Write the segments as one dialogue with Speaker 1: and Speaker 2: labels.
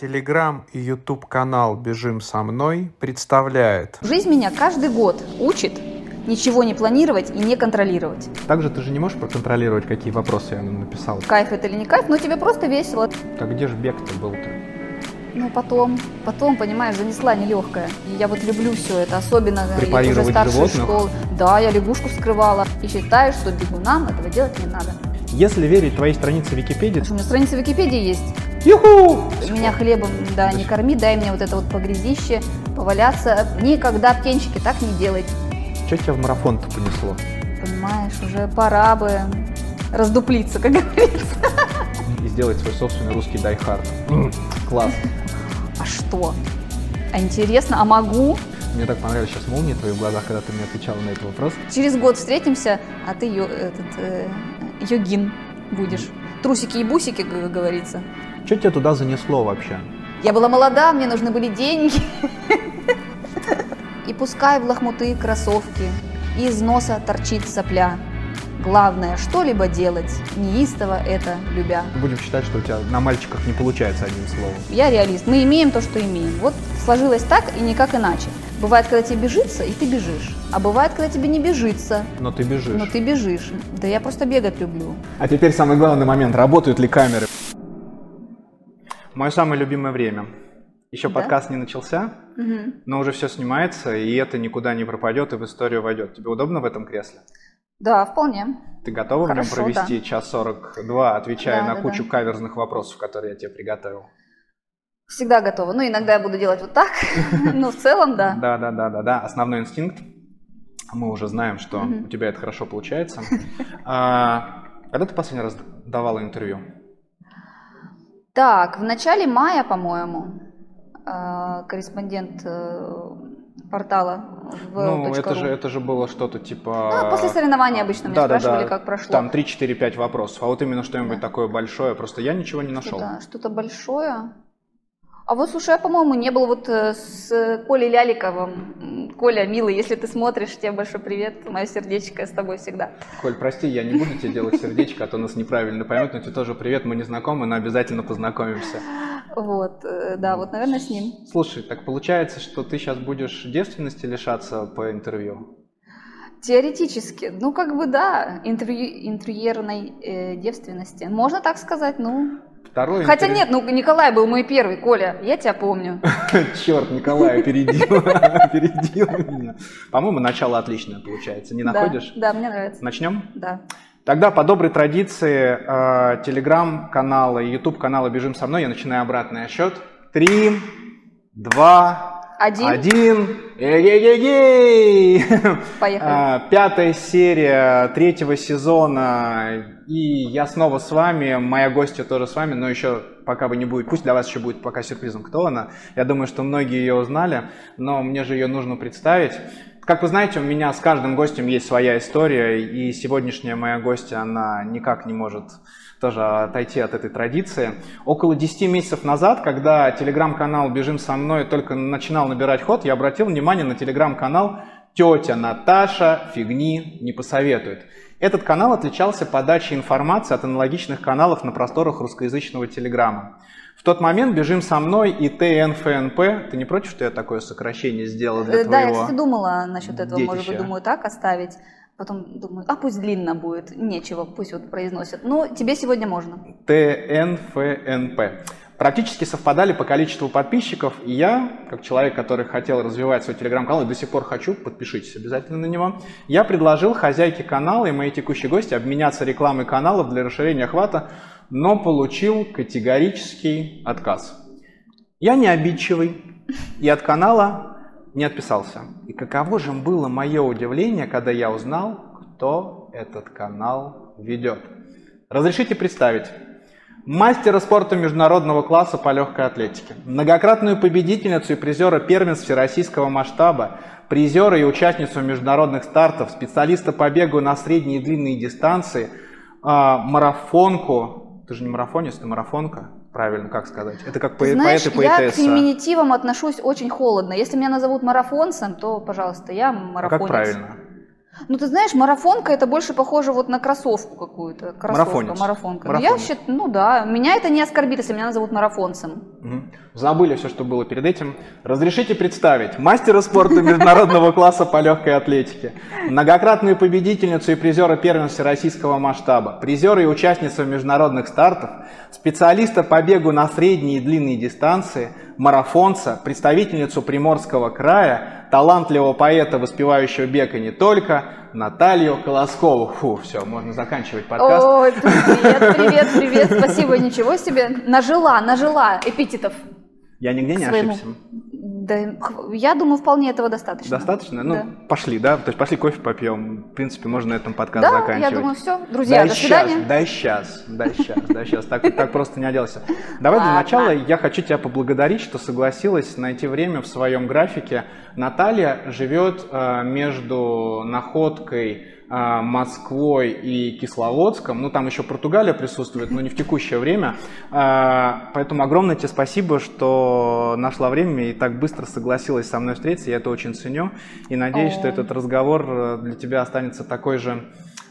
Speaker 1: Телеграм и YouTube канал «Бежим со мной» представляет.
Speaker 2: Жизнь меня каждый год учит ничего не планировать и не контролировать.
Speaker 1: Также ты же не можешь проконтролировать, какие вопросы я написал.
Speaker 2: Кайф это или не кайф, но тебе просто весело.
Speaker 1: Так где же бег-то был-то?
Speaker 2: Ну, потом, потом, понимаешь, занесла нелегкая. И я вот люблю все это, особенно уже
Speaker 1: Препарировать
Speaker 2: старшей
Speaker 1: животных?
Speaker 2: школы. Да, я лягушку вскрывала. И считаю, что бегунам этого делать не надо.
Speaker 1: Если верить твоей странице Википедии...
Speaker 2: У меня страница Википедии есть.
Speaker 1: Юху!
Speaker 2: Меня хлебом, да, не корми, дай мне вот это вот погрязище, поваляться. Никогда, птенчики, так не делайте.
Speaker 1: Что тебя в марафон-то понесло?
Speaker 2: Понимаешь, уже пора бы раздуплиться, как говорится.
Speaker 1: И сделать свой собственный русский дайхард. Класс.
Speaker 2: А что? А интересно, а могу?
Speaker 1: Мне так понравились сейчас молнии в твоих глазах, когда ты мне отвечала на этот вопрос.
Speaker 2: Через год встретимся, а ты ё- этот, э, йогин будешь. Трусики и бусики, как говорится.
Speaker 1: Что тебя туда занесло вообще?
Speaker 2: Я была молода, мне нужны были деньги. И пускай в лохмутые кроссовки из носа торчит сопля. Главное, что-либо делать, неистово это любя.
Speaker 1: Будем считать, что у тебя на мальчиках не получается одним словом.
Speaker 2: Я реалист. Мы имеем то, что имеем. Вот сложилось так и никак иначе. Бывает, когда тебе бежится, и ты бежишь. А бывает, когда тебе не бежится,
Speaker 1: Но ты бежишь.
Speaker 2: но ты бежишь. Да я просто бегать люблю.
Speaker 1: А теперь самый главный момент. Работают ли камеры? Мое самое любимое время. Еще
Speaker 2: Да?
Speaker 1: подкаст не начался, но уже все снимается, и это никуда не пропадет и в историю войдет. Тебе удобно в этом кресле?
Speaker 2: Да, вполне.
Speaker 1: Ты готова в нем
Speaker 2: Хорошо,
Speaker 1: провести час 42, отвечая
Speaker 2: Да,
Speaker 1: на
Speaker 2: да,
Speaker 1: кучу
Speaker 2: да.
Speaker 1: каверзных вопросов, которые я тебе приготовил?
Speaker 2: Всегда готова. Ну, иногда я буду делать вот так, но в целом, да.
Speaker 1: Да, да, да, да, да. Основной инстинкт. Мы уже знаем, что у тебя это хорошо получается. А, когда ты последний раз давала интервью?
Speaker 2: Так, в начале мая, по-моему, э, корреспондент э, портала
Speaker 1: Ну, это же, это же было что-то типа...
Speaker 2: Ну, после соревнований обычно меня
Speaker 1: Да, да,
Speaker 2: спрашивали,
Speaker 1: да.
Speaker 2: как прошло.
Speaker 1: Там 3, 4, 5 вопросов. А вот именно что-нибудь
Speaker 2: Да.
Speaker 1: такое большое, просто я ничего не нашел.
Speaker 2: Что-то, что-то большое. А вот, слушай, я, по-моему, не был вот э, с Колей Ляликовым. Коля, милый, если ты смотришь, тебе большой привет. Мое сердечко с тобой всегда.
Speaker 1: Коль, прости, я не буду тебе делать сердечко, а то нас неправильно поймут, но тебе тоже привет, мы не знакомы, но обязательно познакомимся.
Speaker 2: Вот, э, да, вот, наверное, с ним.
Speaker 1: Слушай, так получается, что ты сейчас будешь девственности лишаться по интервью?
Speaker 2: Теоретически, ну, как бы, да, интервью, интерьерной э, девственности. Можно так сказать, ну.
Speaker 1: Второй
Speaker 2: Хотя
Speaker 1: интервью-
Speaker 2: нет, ну, Николай был мой первый, Коля, я тебя помню.
Speaker 1: Черт, Николай опередил, опередил меня. По-моему, начало отличное получается, не находишь?
Speaker 2: Да, мне нравится.
Speaker 1: Начнем?
Speaker 2: Да.
Speaker 1: Тогда по доброй традиции э, телеграм-канала и YouTube канала «Бежим со мной» я начинаю обратный отсчет. Три, два,
Speaker 2: Один.
Speaker 1: один. Эй-ей-ей-ей!
Speaker 2: Поехали.
Speaker 1: А, Пятая серия третьего сезона, и я снова с вами, моя гостья тоже с вами, но еще пока вы не будет, пусть для вас еще будет пока сюрпризом, кто она. Я думаю, что многие ее узнали, но мне же ее нужно представить. Как вы знаете, у меня с каждым гостем есть своя история, и сегодняшняя моя гостья, она никак не может тоже отойти от этой традиции. Около 10 месяцев назад, когда телеграм-канал «Бежим со мной» только начинал набирать ход, я обратил внимание на телеграм-канал «Тетя Наташа фигни не посоветует». Этот канал отличался подачей информации от аналогичных каналов на просторах русскоязычного телеграма. В тот момент «Бежим со мной» и ТНФНП, ты не против, что я такое сокращение сделал для
Speaker 2: Э, Да, я,
Speaker 1: твоего
Speaker 2: кстати, думала насчет этого, может
Speaker 1: детища?
Speaker 2: быть, думаю, так оставить. Потом думаю, а пусть длинно будет, нечего, пусть вот произносят. Ну, тебе сегодня можно.
Speaker 1: ТНФНП. Практически совпадали по количеству подписчиков, и я, как человек, который хотел развивать свой телеграм-канал, и до сих пор хочу, подпишитесь обязательно на него, я предложил хозяйке канала и моей текущей гости обменяться рекламой каналов для расширения охвата, но получил категорический отказ. Я не обидчивый, и от канала не отписался. И каково же было мое удивление, когда я узнал, кто этот канал ведет. Разрешите представить. Мастера спорта международного класса по легкой атлетике, многократную победительницу и призера первенств всероссийского масштаба, призера и участницу международных стартов, специалиста по бегу на средние и длинные дистанции, а, марафонку. Ты же не марафонист, ты марафонка. Правильно, как сказать? Это как
Speaker 2: Ты
Speaker 1: поэ-
Speaker 2: знаешь,
Speaker 1: поэт и
Speaker 2: я к
Speaker 1: поэтесса.
Speaker 2: феминитивам отношусь очень холодно. Если меня назовут марафонцем, то, пожалуйста, я
Speaker 1: А
Speaker 2: марафонец.
Speaker 1: как правильно?
Speaker 2: Ну, ты знаешь, марафонка это больше похоже вот на кроссовку какую-то. Кроссовка,
Speaker 1: Марафонец.
Speaker 2: марафонка. Ну,
Speaker 1: Марафонец.
Speaker 2: я считаю, ну да, меня это не оскорбит, если меня назовут марафонцем.
Speaker 1: Мгм. Забыли все, что было перед этим. Разрешите представить мастера спорта международного класса по легкой атлетике, многократную победительницу и призера первенства российского масштаба, призера и участницу международных стартов, специалиста по бегу на средние и длинные дистанции, марафонца, представительницу Приморского края, талантливого поэта, воспевающего бег и не только, Наталью Колоскову. Фу, все, можно заканчивать подкаст.
Speaker 2: Ой, привет, привет, привет, спасибо, ничего себе. Нажила, нажила эпитетов.
Speaker 1: Я нигде не
Speaker 2: своему.
Speaker 1: ошибся.
Speaker 2: Да, я думаю, вполне этого достаточно.
Speaker 1: Достаточно? Ну,
Speaker 2: Да.
Speaker 1: пошли, да? То есть пошли кофе попьем. В принципе, можно на этом подкаст
Speaker 2: Да,
Speaker 1: заканчивать.
Speaker 2: я думаю, все. Друзья,
Speaker 1: да
Speaker 2: до
Speaker 1: сейчас,
Speaker 2: свидания.
Speaker 1: да сейчас, да сейчас, да сейчас. Так, так просто не отделался. Давай для начала я хочу тебя поблагодарить, что согласилась найти время в своем графике. Наталья живет э, между находкой Москвой и Кисловодском. Ну, там еще Португалия присутствует, но не в текущее время. Э, Поэтому огромное тебе спасибо, что нашла время и так быстро согласилась со мной встретиться. Я это очень ценю. И надеюсь, что этот разговор э, для тебя останется такой же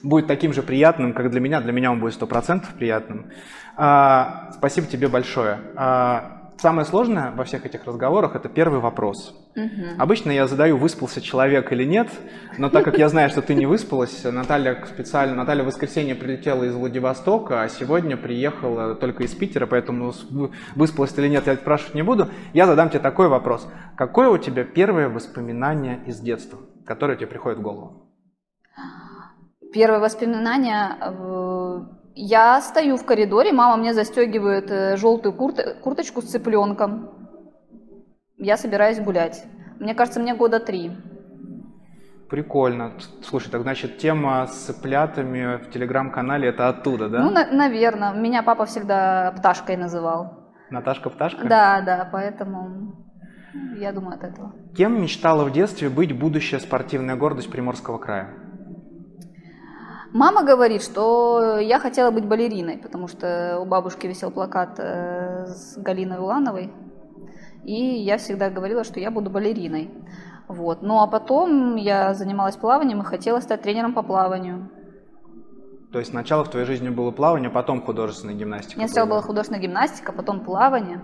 Speaker 1: будет таким же приятным, как для меня. Для меня он будет сто процентов приятным. А, спасибо тебе большое. А, самое сложное во всех этих разговорах это первый вопрос.
Speaker 2: Мгм.
Speaker 1: Обычно я задаю, выспался человек или нет, но так как я знаю, что ты не выспалась, Наталья специально, Наталья в воскресенье прилетела из Владивостока, а сегодня приехала только из Питера, поэтому выспалась ты или нет, я спрашивать не буду. Я задам тебе такой вопрос. Какое у тебя первое воспоминание из детства, которое тебе приходит в голову?
Speaker 2: Первое воспоминание. Я стою в коридоре, мама мне застегивает э, желтую курт- курточку с цыпленком. Я собираюсь гулять. Мне кажется, мне года три.
Speaker 1: Прикольно. Слушай, так значит, тема с цыплятами в телеграм-канале это оттуда, да?
Speaker 2: Ну, наверное. Меня папа всегда пташкой называл.
Speaker 1: Наташка Пташка?
Speaker 2: Да, да, поэтому я думаю от этого.
Speaker 1: Кем мечтала в детстве быть будущая спортивная гордость Приморского края?
Speaker 2: Мама говорит, что я хотела быть балериной, потому что у бабушки висел плакат э, с Галиной Улановой, и я всегда говорила, что я буду балериной. Вот. Ну а потом я занималась плаванием и хотела стать тренером по плаванию.
Speaker 1: То есть сначала в твоей жизни было плавание, потом художественная гимнастика.
Speaker 2: Меня сначала
Speaker 1: была
Speaker 2: художественная гимнастика, потом плавание.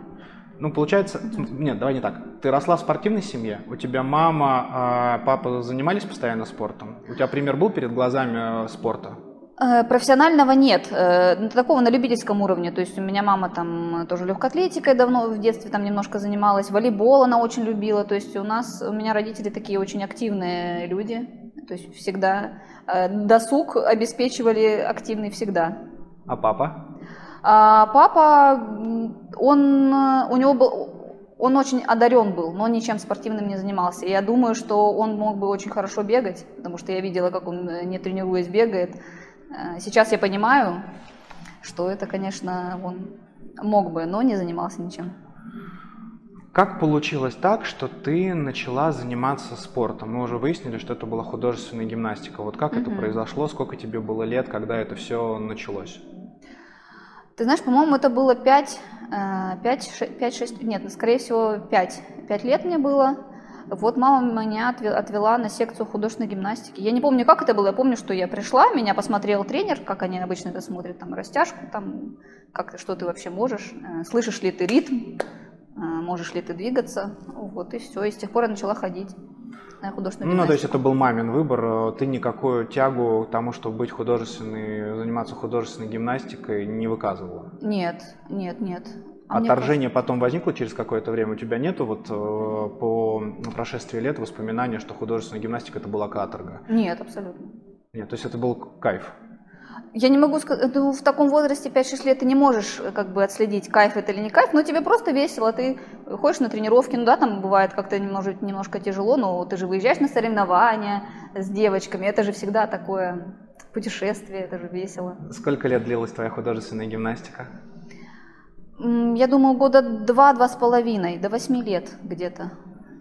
Speaker 1: Ну, получается, нет, давай не так. Ты росла в спортивной семье, у тебя мама, а, папа занимались постоянно спортом? У тебя пример был перед глазами э, спорта?
Speaker 2: Э, Профессионального нет, э, ну, такого на любительском уровне. То есть у меня мама там тоже легкоатлетикой давно в детстве там немножко занималась, волейбол она очень любила. То есть у нас, у меня родители такие очень активные люди. То есть всегда досуг обеспечивали активный всегда.
Speaker 1: А папа?
Speaker 2: А папа, он, э, у него был, он очень одарен был, но ничем спортивным не занимался. Я думаю, что он мог бы очень хорошо бегать, потому что я видела, как он, э, не тренируясь, бегает. Э, Сейчас я понимаю, что это, конечно, он мог бы, но не занимался ничем.
Speaker 1: Как получилось так, что ты начала заниматься спортом? Мы уже выяснили, что это была художественная гимнастика. Вот как это
Speaker 2: Мгм.
Speaker 1: произошло? Сколько тебе было лет, когда это все началось?
Speaker 2: Ты знаешь, по-моему, это было 5, 5-6, нет, скорее всего, 5, 5 лет мне было. Вот мама меня отве- отвела на секцию художественной гимнастики. Я не помню, как это было, я помню, что я пришла, меня посмотрел тренер, как они обычно это смотрят, там растяжку, там, как, что ты вообще можешь, э, слышишь ли ты ритм, э, можешь ли ты двигаться, вот и все. И с тех пор я начала ходить на художественную
Speaker 1: Ну, то есть это был мамин выбор. э, Ты никакую тягу к тому, чтобы быть художественной, заниматься художественной гимнастикой не выказывала.
Speaker 2: Нет, нет, нет. А
Speaker 1: Отторжение потом возникло через какое-то время. У тебя нету вот э, по прошествии лет воспоминания, что художественная гимнастика это была каторга?
Speaker 2: Нет, абсолютно.
Speaker 1: Нет, то есть это был кайф.
Speaker 2: Я не могу сказать, ну, в таком возрасте 5-6 лет ты не можешь э, как бы отследить, кайф это или не кайф, но тебе просто весело, ты ходишь на тренировки, ну да, там бывает как-то немножко, немножко тяжело, но ты же выезжаешь на соревнования с девочками, это же всегда такое путешествие, это же весело.
Speaker 1: Сколько лет длилась твоя художественная гимнастика?
Speaker 2: Я думаю, года два-два с половиной, до восьми лет где-то,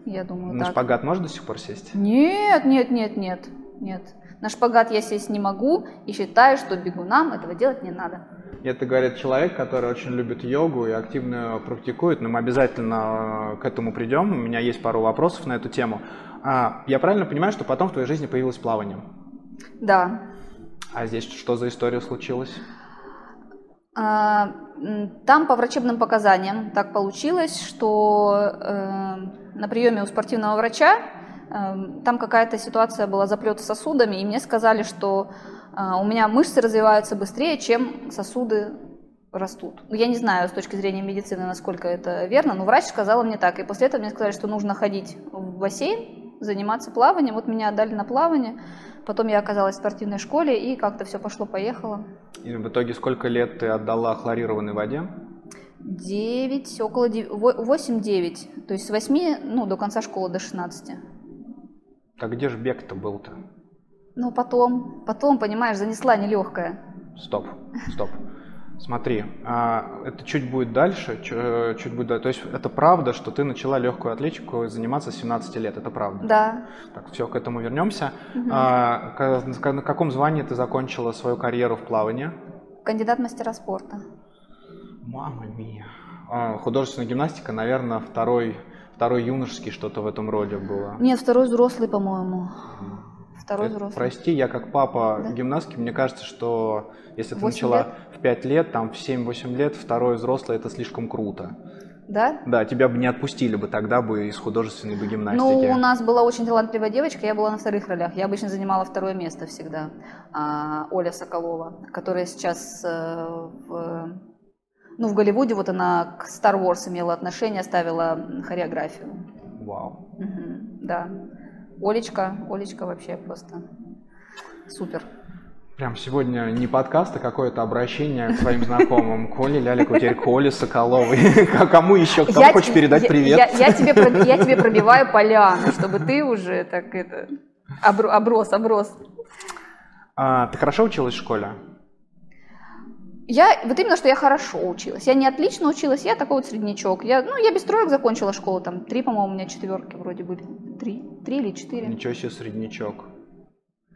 Speaker 2: я думаю,
Speaker 1: На
Speaker 2: так.
Speaker 1: шпагат можешь до сих пор сесть?
Speaker 2: Нет, нет, нет, нет, нет. На шпагат я сесть не могу и считаю, что бегунам этого делать не надо.
Speaker 1: Это говорит человек, который очень любит йогу и активно практикует, но мы обязательно э, к этому придем. У меня есть пару вопросов на эту тему. А, я правильно понимаю, что потом в твоей жизни появилось плавание?
Speaker 2: Да.
Speaker 1: А здесь что за история случилась?
Speaker 2: А, там по врачебным показаниям так получилось, что э, на приеме у спортивного врача там какая-то ситуация была заплет сосудами, и мне сказали, что э, у меня мышцы развиваются быстрее, чем сосуды растут. Ну, я не знаю с точки зрения медицины, насколько это верно, но врач сказала мне так. И после этого мне сказали, что нужно ходить в бассейн, заниматься плаванием. Вот меня отдали на плавание. Потом я оказалась в спортивной школе, и как-то все пошло-поехало.
Speaker 1: И в итоге сколько лет ты отдала хлорированной воде?
Speaker 2: Девять, около восемь-девять. То есть с восьми ну, до конца школы, до 16.
Speaker 1: Так где же бег-то был-то?
Speaker 2: Ну, потом, потом, понимаешь, занесла нелегкая.
Speaker 1: Стоп, стоп. Смотри, а, это чуть будет дальше, э, чуть будет дальше. То есть это правда, что ты начала легкую атлетику заниматься с 17 лет, это правда?
Speaker 2: Да.
Speaker 1: Так, все, к этому вернемся. Угу. А, на каком звании ты закончила свою карьеру в плавании?
Speaker 2: Кандидат мастера спорта.
Speaker 1: Мама мия. А, художественная гимнастика, наверное, второй, второй юношеский, что-то в этом роде было.
Speaker 2: Нет, второй взрослый, по-моему. Второй
Speaker 1: это,
Speaker 2: взрослый.
Speaker 1: Прости, я как папа да? гимнастки, мне кажется, что если ты начала лет? в 5 лет, там в 7-8 лет, второй взрослый, это слишком круто.
Speaker 2: Да?
Speaker 1: Да, тебя бы не отпустили бы тогда бы из художественной бы гимнастики.
Speaker 2: Ну, у нас была очень талантливая девочка, я была на вторых ролях. Я обычно занимала второе место всегда. А, Оля Соколова, которая сейчас э, в, ну, в Голливуде, вот она к Star Wars имела отношение, ставила хореографию.
Speaker 1: Вау.
Speaker 2: Угу, да. Олечка, Олечка вообще просто супер.
Speaker 1: Прям сегодня не подкаст, а какое-то обращение к своим знакомым. Коля Лялику, теперь Коля Соколовой. Кому еще? Кому я, хочешь передать привет?
Speaker 2: Я, я, тебе, я тебе пробиваю поляну, чтобы ты уже так это... Оброс, оброс.
Speaker 1: А, ты хорошо училась в школе?
Speaker 2: Я, вот именно, что я хорошо училась. Я не отлично училась, я такой вот среднячок. Я, ну, я без троек закончила школу, там, три, по-моему, у меня четверки вроде были. Три, три или четыре.
Speaker 1: Ничего себе среднячок.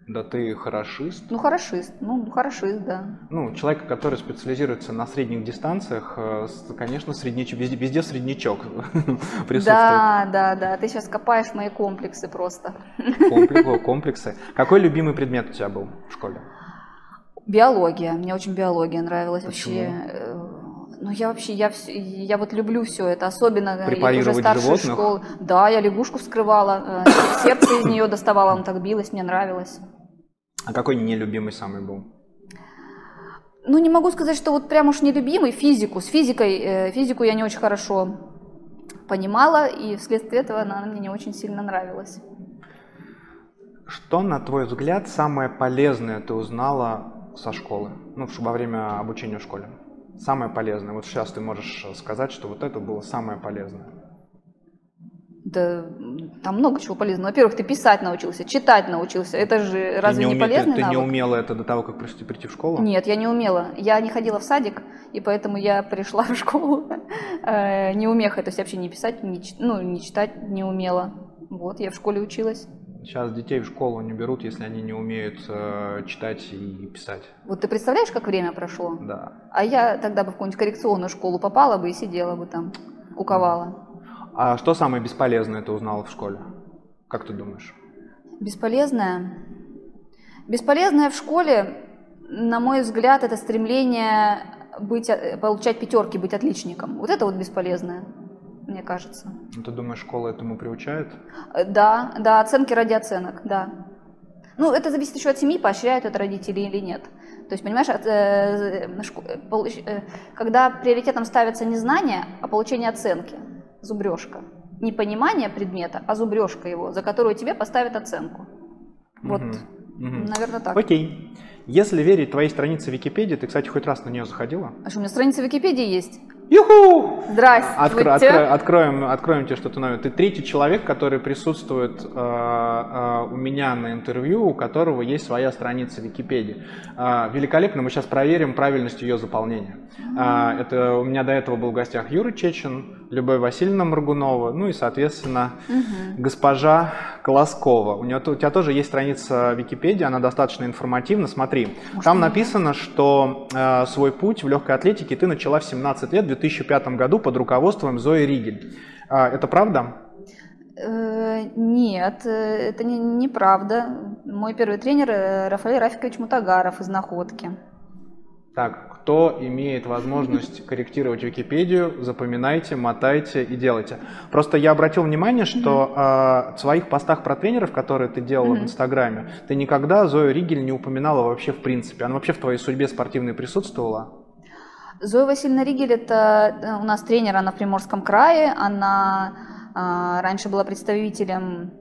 Speaker 1: Да ты хорошист?
Speaker 2: Ну, хорошист, ну, хорошист, да.
Speaker 1: Ну, человек, который специализируется на средних дистанциях, э, конечно, среднячок, везде, везде среднячок присутствует.
Speaker 2: Да, да, да, ты сейчас копаешь мои комплексы просто.
Speaker 1: Комплексы, комплексы. Какой любимый предмет у тебя был в школе?
Speaker 2: Биология. Мне очень биология нравилась
Speaker 1: Почему?
Speaker 2: вообще. Э, ну, я вообще, я, я вот люблю все это, особенно
Speaker 1: уже
Speaker 2: старшей школы. Да, я лягушку вскрывала, э, сердце из нее доставала, оно так билось, мне нравилось.
Speaker 1: А какой нелюбимый самый был?
Speaker 2: Ну, не могу сказать, что вот прям уж нелюбимый. Физику. С физикой, э, физику я не очень хорошо понимала, и вследствие этого она мне не очень сильно нравилась.
Speaker 1: Что, на твой взгляд, самое полезное ты узнала со школы? Ну, во время обучения в школе. Самое полезное. Вот сейчас ты можешь сказать, что вот это было самое полезное.
Speaker 2: Да, там много чего полезного. Во-первых, ты писать научился, читать научился. Это же разве
Speaker 1: не,
Speaker 2: не полезный
Speaker 1: ты,
Speaker 2: навык?
Speaker 1: Ты не умела это до того, как прийти, прийти в школу?
Speaker 2: Нет, я не умела. Я не ходила в садик, и поэтому я пришла в школу э, не умеха. То есть вообще не писать, не, ну, не читать не умела. Вот, я в школе училась.
Speaker 1: Сейчас детей в школу не берут, если они не умеют э, читать и писать.
Speaker 2: Вот ты представляешь, как время прошло?
Speaker 1: Да.
Speaker 2: А я тогда бы в какую-нибудь коррекционную школу попала бы и сидела бы там, куковала.
Speaker 1: А что самое бесполезное ты узнала в школе? Как ты думаешь?
Speaker 2: Бесполезное? Бесполезное в школе, на мой взгляд, это стремление быть, э, получать пятерки, быть отличником. Вот это вот бесполезное, мне кажется.
Speaker 1: Ну, ты думаешь, школа этому приучает?
Speaker 2: Э, да, да, оценки ради оценок, да. Ну, это зависит еще от семьи, поощряют это родители или нет. То есть, понимаешь, э, когда приоритетом ставятся не знания, а получение оценки – зубрежка. Не понимание предмета, а зубрежка его, за которую тебе поставят оценку. Вот, угу. Угу. наверное, так.
Speaker 1: Окей. Если верить твоей странице Википедии, ты, кстати, хоть раз на нее заходила?
Speaker 2: А что, у меня страница Википедии есть?
Speaker 1: Юху!
Speaker 2: Здрасте.
Speaker 1: Откро, откро, откроем, откроем тебе что-то новое. Ты третий человек, который присутствует э, э, у меня на интервью, у которого есть своя страница Википедии. Э, великолепно, мы сейчас проверим правильность ее заполнения. Э, это у меня до этого был в гостях Юра Чечин, Любовь Васильевна Маргунова, ну и, соответственно, угу. госпожа Колоскова. У, нее, у тебя тоже есть страница Википедии, она достаточно информативна. Смотри, Может, там написано, что э, свой путь в легкой атлетике ты начала в 17 лет, 2005 году под руководством Зои Ригель. А, это правда?
Speaker 2: Э, нет, э, это не, неправда. Мой первый тренер э, Рафаэль Рафикович Мутагаров из «Находки».
Speaker 1: Так, кто имеет возможность корректировать Википедию, запоминайте, мотайте и делайте. Просто я обратил внимание, что mm-hmm. э, в своих постах про тренеров, которые ты делала mm-hmm. в Инстаграме, ты никогда Зою Ригель не упоминала вообще в принципе. Она вообще в твоей судьбе спортивной присутствовала?
Speaker 2: Зоя Васильевна Ригель – это э, у нас тренер, она в Приморском крае, она э, раньше была представителем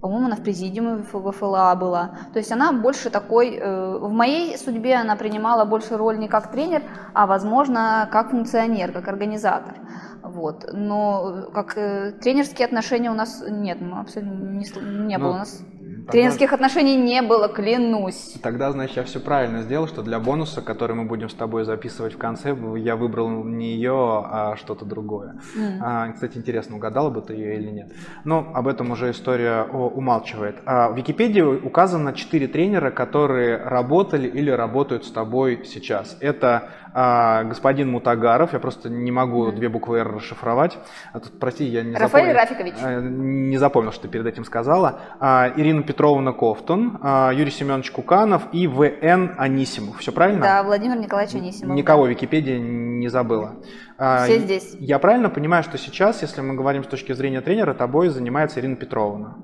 Speaker 2: по-моему, она в президиуме ВФЛА была. То есть она больше такой, э, в моей судьбе она принимала больше роль не как тренер, а, возможно, как функционер, как организатор. Вот. Но как э, тренерские отношения у нас нет, мы абсолютно не, не было у нас. Тогда... Тренерских отношений не было, клянусь.
Speaker 1: Тогда, значит, я все правильно сделал, что для бонуса, который мы будем с тобой записывать в конце, я выбрал не ее, а что-то другое. Mm. А, кстати, интересно, угадала бы ты ее или нет. Но об этом уже история умалчивает. А, в Википедии указано четыре тренера, которые работали или работают с тобой сейчас. Это а, господин Мутагаров, я просто не могу mm. две буквы «Р» расшифровать. А тут, прости, я не
Speaker 2: Рафаэль запомнил, Рафикович.
Speaker 1: А, не запомнил, что ты перед этим сказала. А, Ирина Петровна Ковтун, а, Юрий Семенович Куканов и В.Н. Анисимов. Все правильно?
Speaker 2: Да, Владимир Николаевич Анисимов.
Speaker 1: Никого да. Википедия не забыла.
Speaker 2: А, Все здесь.
Speaker 1: Я правильно понимаю, что сейчас, если мы говорим с точки зрения тренера, тобой занимается Ирина Петровна?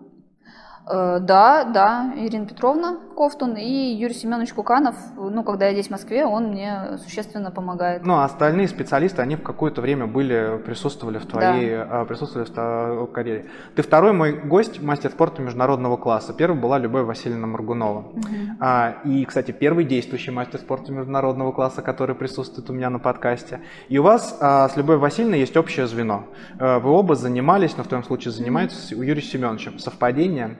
Speaker 2: Э, да, да, Ирина Петровна Кофтун и Юрий Семенович Куканов, ну, когда я здесь в Москве, он мне существенно помогает.
Speaker 1: Ну, а остальные специалисты, они в какое-то время были, присутствовали в твоей, да. А, присутствовали в твоей карьере. Ты второй мой гость, мастер спорта международного класса. Первый была Любовь Васильевна Мургунова. Угу. А, и, кстати, первый действующий мастер спорта международного класса, который присутствует у меня на подкасте. И у вас а, с Любовью Васильевной есть общее звено. А, вы оба занимались, но в твоем случае занимаетесь у Юрия Семеновича. Совпадение?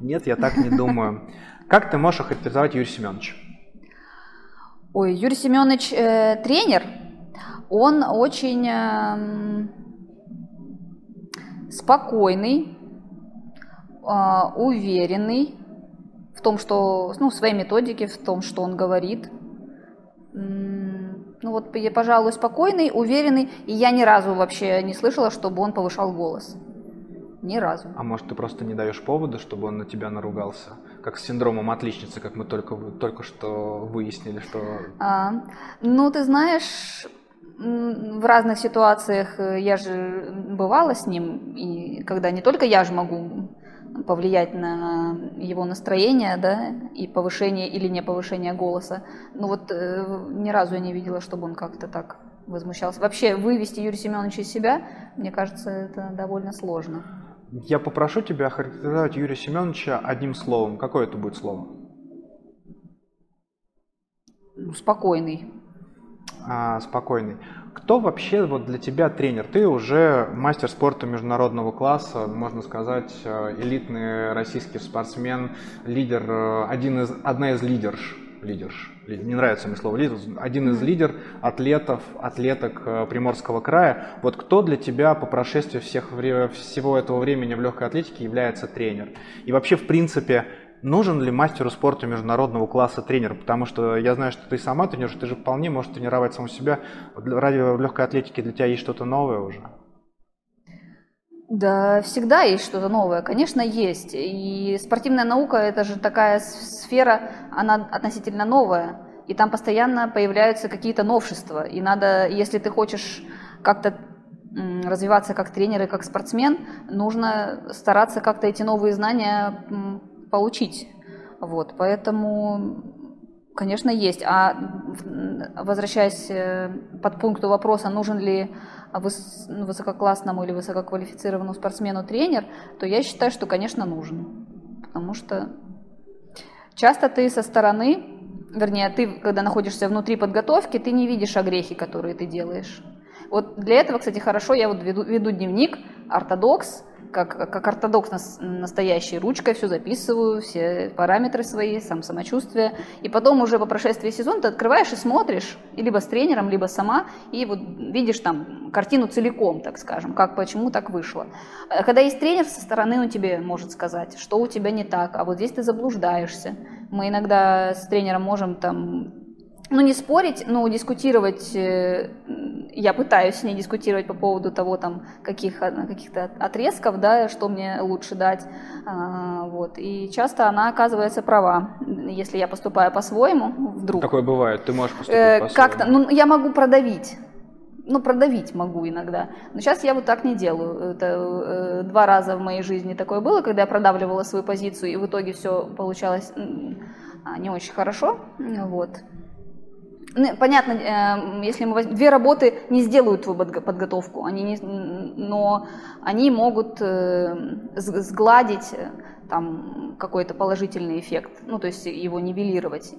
Speaker 1: Нет, я так не думаю. Как ты можешь охарактеризовать Юрия Семеновича?
Speaker 2: Ой, Юрий Семенович э, тренер. Он очень э, спокойный, э, уверенный в том, что, ну, в своей методике, в том, что он говорит. Ну вот, пожалуй, спокойный, уверенный, и я ни разу вообще не слышала, чтобы он повышал голос. Ни разу.
Speaker 1: А может, ты просто не даешь повода, чтобы он на тебя наругался? Как с синдромом отличницы, как мы только, только что выяснили, что...
Speaker 2: А, ну, ты знаешь, в разных ситуациях э, я же бывала с ним, и когда не только я же могу повлиять на его настроение, да, и повышение или не повышение голоса. Но вот э, ни разу я не видела, чтобы он как-то так возмущался. Вообще вывести Юрия Семеновича из себя, мне кажется, это довольно сложно.
Speaker 1: Я попрошу тебя охарактеризовать Юрия Семеновича одним словом. Какое это будет слово?
Speaker 2: Спокойный.
Speaker 1: А, спокойный. Кто вообще вот для тебя тренер? Ты уже мастер спорта международного класса, можно сказать, э, элитный российский спортсмен, лидер, э, один из, одна из лидерш лидерш, не нравится мне слово лидер, один из лидер атлетов, атлеток э, Приморского края. Вот кто для тебя по прошествии всех, всего этого времени в легкой атлетике является тренер? И вообще, в принципе, нужен ли мастеру спорта международного класса тренер? Потому что я знаю, что ты сама тренер, ты же вполне можешь тренировать саму себя. Ради легкой атлетики для тебя есть что-то новое уже?
Speaker 2: Да, всегда есть что-то новое, конечно, есть. И спортивная наука – это же такая сфера, она относительно новая. И там постоянно появляются какие-то новшества. И надо, если ты хочешь как-то развиваться как тренер и как спортсмен, нужно стараться как-то эти новые знания получить. Вот, поэтому, конечно, есть. А возвращаясь э, под пункту вопроса, нужен ли высококлассному или высококвалифицированному спортсмену тренер, то я считаю, что, конечно, нужен. Потому что часто ты со стороны, вернее, ты, когда находишься внутри подготовки, ты не видишь огрехи, которые ты делаешь. Вот для этого, кстати, хорошо, я вот веду, веду дневник, ортодокс, как, как ортодокс настоящей ручкой все записываю, все параметры свои, сам самочувствие. И потом уже по прошествии сезона ты открываешь и смотришь, либо с тренером, либо сама, и вот видишь там картину целиком, так скажем, как, почему так вышло. А когда есть тренер со стороны, он тебе может сказать, что у тебя не так, а вот здесь ты заблуждаешься. Мы иногда с тренером можем там ну, не спорить, но дискутировать э, я пытаюсь с ней дискутировать по поводу того, там, каких, каких-то отрезков, да, что мне лучше дать. А, вот. И часто она оказывается права, если я поступаю по-своему вдруг.
Speaker 1: Такое бывает, ты можешь поступить э, по-своему.
Speaker 2: Как-то, ну, я могу продавить ну, продавить могу иногда. Но сейчас я вот так не делаю. Это э, два раза в моей жизни такое было, когда я продавливала свою позицию, и в итоге все получалось э, не очень хорошо. Вот. Ну, понятно, э, если мы возьмем, две работы не сделают твою подготовку, они не, но они могут э, сгладить э, там какой-то положительный эффект, ну то есть его нивелировать.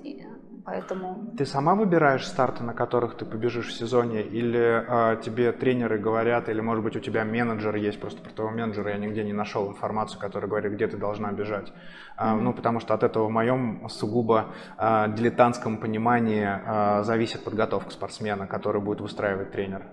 Speaker 2: Поэтому...
Speaker 1: Ты сама выбираешь старты, на которых ты побежишь в сезоне, или а, тебе тренеры говорят, или, может быть, у тебя менеджер есть, просто про твоего менеджера я нигде не нашел информацию, которая говорит, где ты должна бежать. Mm-hmm. А, ну, потому что от этого в моем сугубо а, дилетантском понимании а, зависит подготовка спортсмена, который будет выстраивать тренер.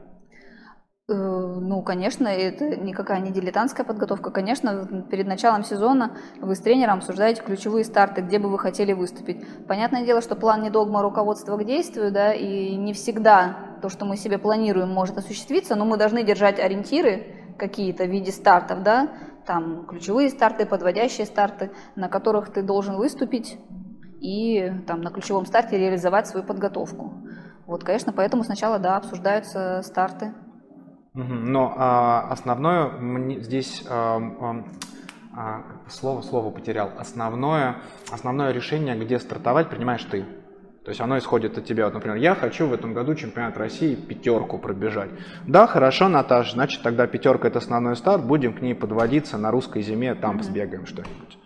Speaker 2: Э, ну, конечно, это никакая не дилетантская подготовка. Конечно, перед началом сезона вы с тренером обсуждаете ключевые старты, где бы вы хотели выступить. Понятное дело, что план не догма руководства к действию, да, и не всегда то, что мы себе планируем, может осуществиться, но мы должны держать ориентиры какие-то в виде стартов, да, там ключевые старты, подводящие старты, на которых ты должен выступить и там на ключевом старте реализовать свою подготовку. Вот, конечно, поэтому сначала, да, обсуждаются старты.
Speaker 1: Но а, основное мне здесь а, а, слово слово потерял. Основное основное решение, где стартовать, принимаешь ты. То есть оно исходит от тебя. Вот, например, я хочу в этом году чемпионат России пятерку пробежать. Да, хорошо, Наташа, значит тогда пятерка это основной старт, будем к ней подводиться на русской зиме, там сбегаем что-нибудь.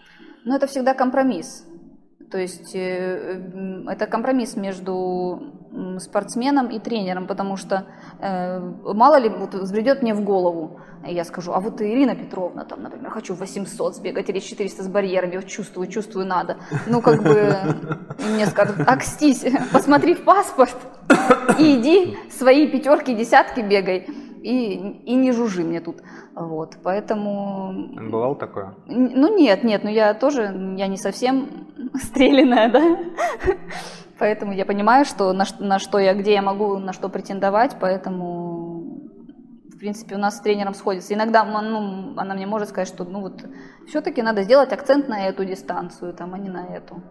Speaker 2: Ну это всегда компромисс. То есть э, это компромисс между спортсменом и тренером, потому что э, мало ли вот взбредет мне в голову, я скажу, а вот Ирина Петровна, там, например, хочу 800 сбегать или 400 с барьерами, вот чувствую, чувствую, надо. Ну, как бы, мне скажут, акстись, посмотри в паспорт и иди свои пятерки, десятки бегай и, и не жужжи мне тут. Вот, поэтому...
Speaker 1: Бывало такое?
Speaker 2: Ну нет, нет, ну я тоже, я не совсем стрелянная, да? Поэтому я понимаю, что на, на что я, где я могу, на что претендовать, поэтому, в принципе, у нас с тренером сходится. Иногда ну, она мне может сказать, что ну вот все-таки надо сделать акцент на эту дистанцию, там, а не на эту.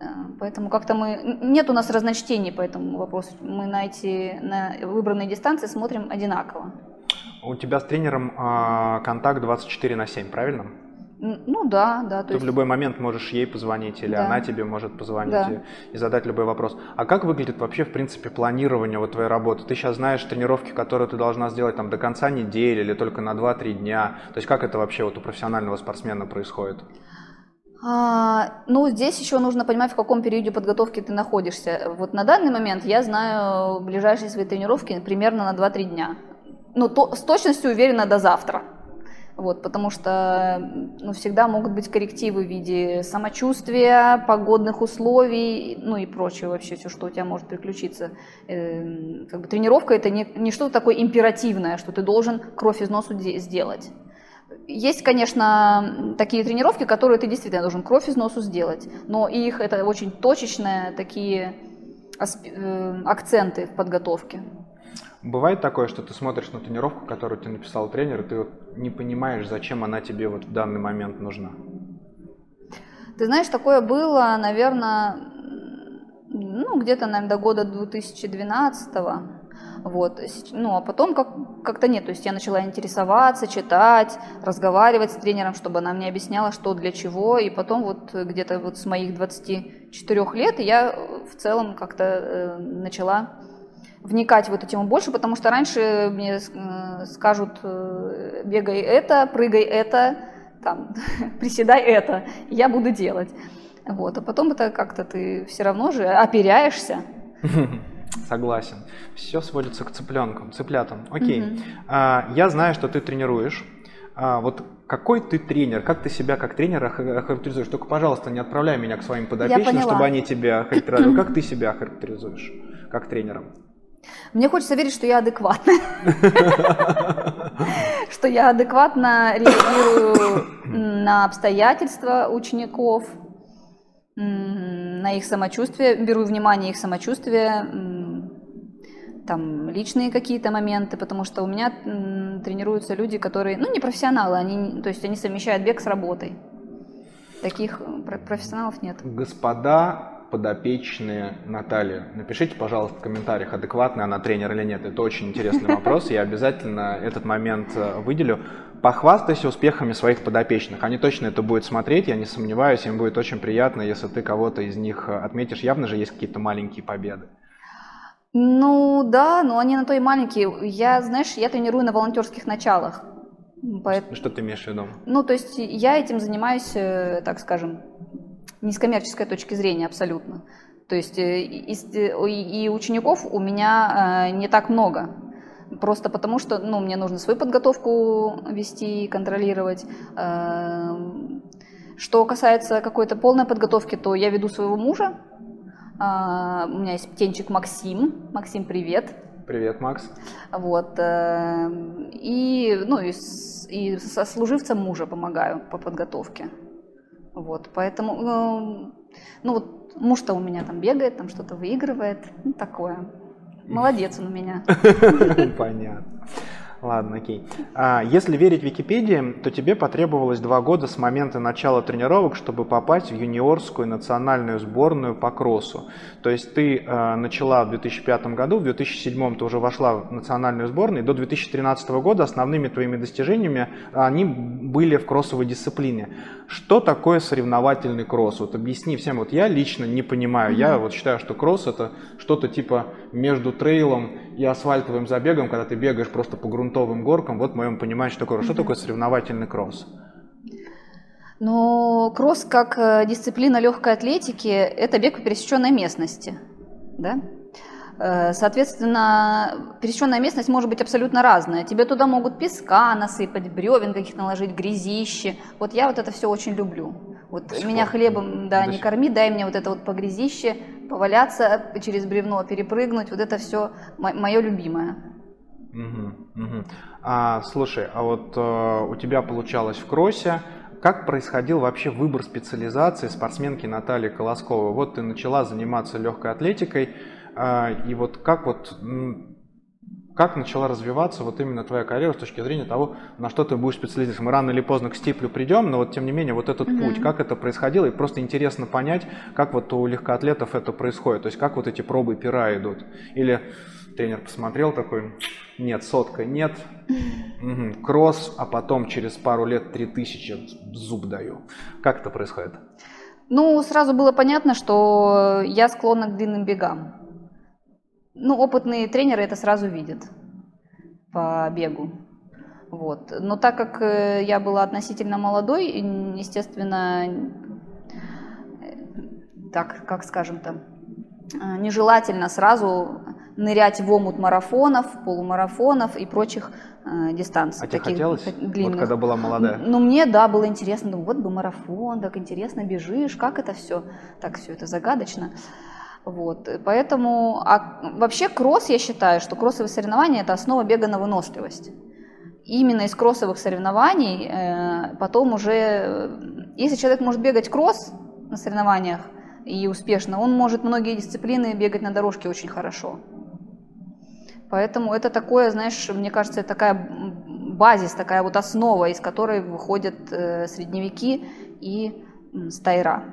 Speaker 2: Э, поэтому как-то мы... Нет у нас разночтений по этому вопросу. Мы на эти на выбранные дистанции смотрим одинаково.
Speaker 1: У тебя с тренером э, контакт 24 на 7, правильно?
Speaker 2: Ну да, да.
Speaker 1: То Ты есть... в любой момент можешь ей позвонить, или да. она тебе может позвонить да. и, и задать любой вопрос. А как выглядит вообще, в принципе, планирование вот твоей работы? Ты сейчас знаешь тренировки, которые ты должна сделать там до конца недели или только на 2-3 дня. То есть как это вообще вот у профессионального спортсмена происходит?
Speaker 2: А, ну, здесь еще нужно понимать, в каком периоде подготовки ты находишься. Вот на данный момент я знаю ближайшие свои тренировки примерно на 2-3 дня. Ну, то, с точностью уверена до завтра. Вот, потому что ну, всегда могут быть коррективы в виде самочувствия, погодных условий, ну и прочее вообще, все, что у тебя может приключиться. Э, как бы тренировка это не, не что-то такое императивное, что ты должен кровь из носу сделать. Есть, конечно, такие тренировки, которые ты действительно должен кровь из носу сделать, но их это очень точечные такие э, акценты в подготовке.
Speaker 1: Бывает такое, что ты смотришь на тренировку, которую тебе написал тренер, и ты вот не понимаешь, зачем она тебе вот в данный момент нужна?
Speaker 2: Ты знаешь, такое было, наверное, ну, где-то, наверное, до года 2012 -го. Вот. Ну, а потом как- как-то нет. То есть я начала интересоваться, читать, разговаривать с тренером, чтобы она мне объясняла, что для чего. И потом вот где-то вот с моих 24 лет я в целом как-то э, начала вникать в эту тему больше, потому что раньше мне э, скажут, э, бегай это, прыгай это, там, приседай это, я буду делать. Вот. А потом это как-то ты все равно же оперяешься.
Speaker 1: Согласен. Все сводится к цыпленкам, цыплятам. Окей. Угу. А, я знаю, что ты тренируешь. А, вот какой ты тренер? Как ты себя как тренера характеризуешь? Только, пожалуйста, не отправляй меня к своим подопечным, чтобы они тебя характеризовали. Как ты себя характеризуешь как тренером?
Speaker 2: Мне хочется верить, что я адекватна. Что я адекватно реагирую на обстоятельства учеников, на их самочувствие, беру внимание их самочувствия, там личные какие-то моменты, потому что у меня тренируются люди, которые, ну, не профессионалы, они, то есть они совмещают бег с работой. Таких э, профессионалов нет.
Speaker 1: Господа подопечные Натальи, напишите, пожалуйста, в комментариях, адекватная она тренер или нет. Это очень интересный вопрос, я обязательно этот момент э, выделю. Похвастайся успехами своих подопечных. Они точно это будут смотреть, я не сомневаюсь, им будет очень приятно, если ты кого-то из них э, отметишь. Явно же есть какие-то маленькие победы.
Speaker 2: Ну да, но они на то и маленькие. Я, знаешь, я тренирую на волонтерских началах.
Speaker 1: Поэтому, что ты имеешь в виду?
Speaker 2: Ну, то есть я этим занимаюсь, э, так скажем, не с коммерческой точки зрения абсолютно. То есть э, и, и учеников у меня э, не так много. Просто потому что ну, мне нужно свою подготовку вести, контролировать. Что касается какой-то полной подготовки, то я веду своего мужа, у меня есть птенчик Максим. Максим, привет.
Speaker 1: Привет, Макс.
Speaker 2: Вот. Э, и, ну, и, с, и со служивцем мужа помогаю по подготовке. Вот, поэтому, ну, ну вот муж-то у меня там бегает, там что-то выигрывает, ну, такое. Молодец он у меня.
Speaker 1: Понятно. Ладно, окей. А, если верить Википедии, то тебе потребовалось два года с момента начала тренировок, чтобы попасть в юниорскую национальную сборную по кроссу. То есть ты а, начала в 2005 году, в 2007 ты уже вошла в национальную сборную, и до 2013 года основными твоими достижениями они были в кроссовой дисциплине. Что такое соревновательный кросс? Вот объясни всем, вот я лично не понимаю, я вот считаю, что кросс это что-то типа между трейлом и асфальтовым забегом, когда ты бегаешь просто по грунтовым горкам, вот в моем понимании, что такое, что такое соревновательный кросс?
Speaker 2: Но кросс как э, дисциплина легкой атлетики – это бег по пересеченной местности. Да? Э, соответственно, пересеченная местность может быть абсолютно разная. Тебе туда могут песка насыпать, бревен каких наложить, грязище. Вот я вот это все очень люблю. Вот меня хлебом да, не корми, дай мне вот это вот по грязище, поваляться через бревно, перепрыгнуть, вот это все мое любимое.
Speaker 1: Угу, угу. А, слушай, а вот э, у тебя получалось в кроссе, как происходил вообще выбор специализации спортсменки Натальи Колосковой? Вот ты начала заниматься легкой атлетикой, э, и вот как вот как начала развиваться вот именно твоя карьера с точки зрения того, на что ты будешь специализироваться? Мы рано или поздно к стиплю придем, но вот тем не менее вот этот mm-hmm. путь, как это происходило, и просто интересно понять, как вот у легкоатлетов это происходит, то есть как вот эти пробы пера идут. Или тренер посмотрел такой, нет, сотка, нет, угу, кросс, а потом через пару лет три тысячи зуб даю. Как это происходит?
Speaker 2: Ну, сразу было понятно, что я склонна к длинным бегам. Ну, опытные тренеры это сразу видят по бегу. Вот. Но так как э, я была относительно молодой, естественно, э, так, как скажем там, э, нежелательно сразу нырять в омут марафонов, полумарафонов и прочих э, дистанций.
Speaker 1: А тебе хотелось, длинных. вот когда была молодая?
Speaker 2: Ну, мне, да, было интересно. Ну, вот бы марафон, так интересно, бежишь, как это все, так все это загадочно. Вот, поэтому, а вообще кросс, я считаю, что кроссовые соревнования – это основа бега на выносливость. Именно из кроссовых соревнований э, потом уже, э, если человек может бегать кросс на соревнованиях и успешно, он может многие дисциплины бегать на дорожке очень хорошо. Поэтому это такое, знаешь, мне кажется, такая базис, такая вот основа, из которой выходят э, средневеки и стайра.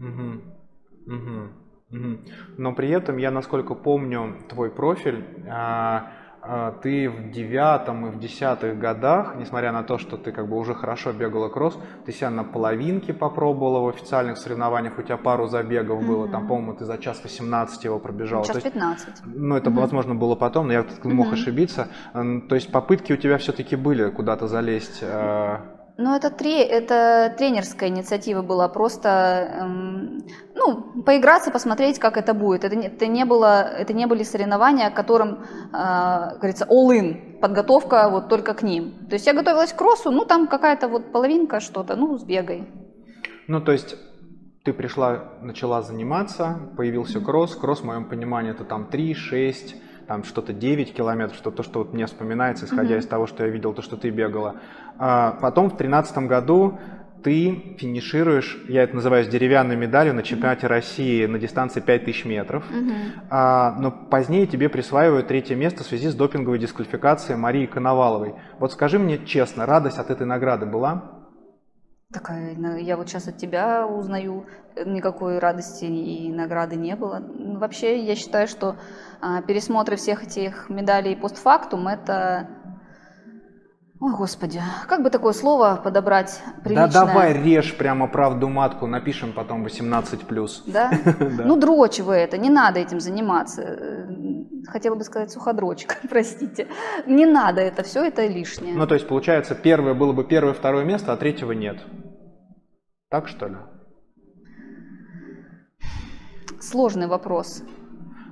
Speaker 1: Угу. Угу. Но при этом я, насколько помню, твой профиль, а, а, ты в девятом и в десятых годах, несмотря на то, что ты как бы уже хорошо бегала кросс, ты себя на половинке попробовала в официальных соревнованиях, у тебя пару забегов mm-hmm. было, там, по-моему, ты за час 18 его пробежала.
Speaker 2: Час 15.
Speaker 1: ну, это, mm-hmm. возможно, было потом, но я мог mm-hmm. ошибиться. То есть попытки у тебя все-таки были куда-то залезть а,
Speaker 2: ну, это, тре, это тренерская инициатива была, просто эм, ну, поиграться, посмотреть, как это будет. Это не, это не, было, это не были соревнования, которым, э, говорится, all-in, подготовка вот только к ним. То есть я готовилась к кроссу, ну, там какая-то вот половинка что-то, ну, сбегай.
Speaker 1: Ну, то есть ты пришла, начала заниматься, появился кросс. Кросс, в моем понимании, это там 3, 6, там что-то 9 километров, что то, что вот мне вспоминается, исходя mm-hmm. из того, что я видел, то, что ты бегала. А потом в 2013 году ты финишируешь, я это называю деревянной медалью на чемпионате России на дистанции 5000 метров,
Speaker 2: Мгм.
Speaker 1: а, но позднее тебе присваивают третье место в связи с допинговой дисквалификацией Марии Коноваловой. Вот скажи мне честно, радость от этой награды была?
Speaker 2: Такая, ну, я вот сейчас от тебя узнаю, э, никакой радости и награды не было. Вообще, я считаю, что а, пересмотры всех этих медалей постфактум это... Ой, господи, как бы такое слово подобрать приличное?
Speaker 1: Да давай режь прямо правду матку, напишем потом 18+.
Speaker 2: Да?
Speaker 1: Да.
Speaker 2: Ну, дрочь вы это, не надо этим заниматься. Э, Хотела бы сказать суходрочка, простите. Не надо это, все это лишнее.
Speaker 1: Ну, то есть, получается, первое было бы первое, второе место, а третьего нет. Так что ли?
Speaker 2: Сложный вопрос.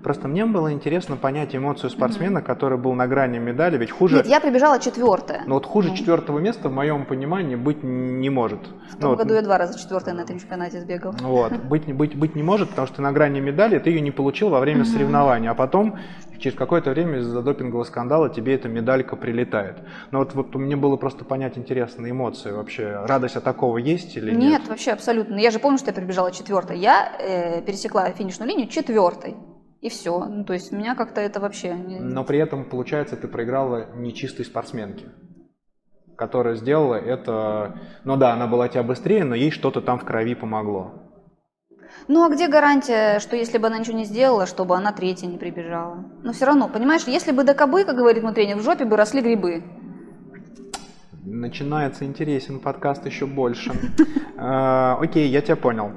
Speaker 1: Просто мне было интересно понять эмоцию спортсмена, который был на грани медали, ведь хуже...
Speaker 2: Нет, я прибежала четвертая.
Speaker 1: Но вот хуже
Speaker 2: Ну.
Speaker 1: четвертого места, в моем понимании, быть не может.
Speaker 2: В
Speaker 1: Ну,
Speaker 2: том
Speaker 1: вот,
Speaker 2: году я два раза четвертая на этом чемпионате сбегала.
Speaker 1: Вот, быть, быть, быть не может, потому что на грани медали, ты ее не получил во время
Speaker 2: Мгм.
Speaker 1: соревнований, а потом через какое-то время из-за допингового скандала тебе эта медалька прилетает. Но вот, вот мне было просто понять интересные эмоции вообще. Радость от такого есть или нет?
Speaker 2: Нет, вообще абсолютно. Я же помню, что я прибежала четвертой. Я э, пересекла финишную линию четвертой. И все. Ну, то есть меня как-то это вообще...
Speaker 1: Но при этом, получается, ты проиграла нечистой спортсменке, которая сделала это... Ну да, она была тебя быстрее, но ей что-то там в крови помогло.
Speaker 2: Ну а где гарантия, что если бы она ничего не сделала, чтобы она третья не прибежала? Но все равно, понимаешь, если бы до кобы, как говорит мой тренер, в жопе бы росли грибы.
Speaker 1: Начинается интересен подкаст еще больше. А, Окей, я тебя понял.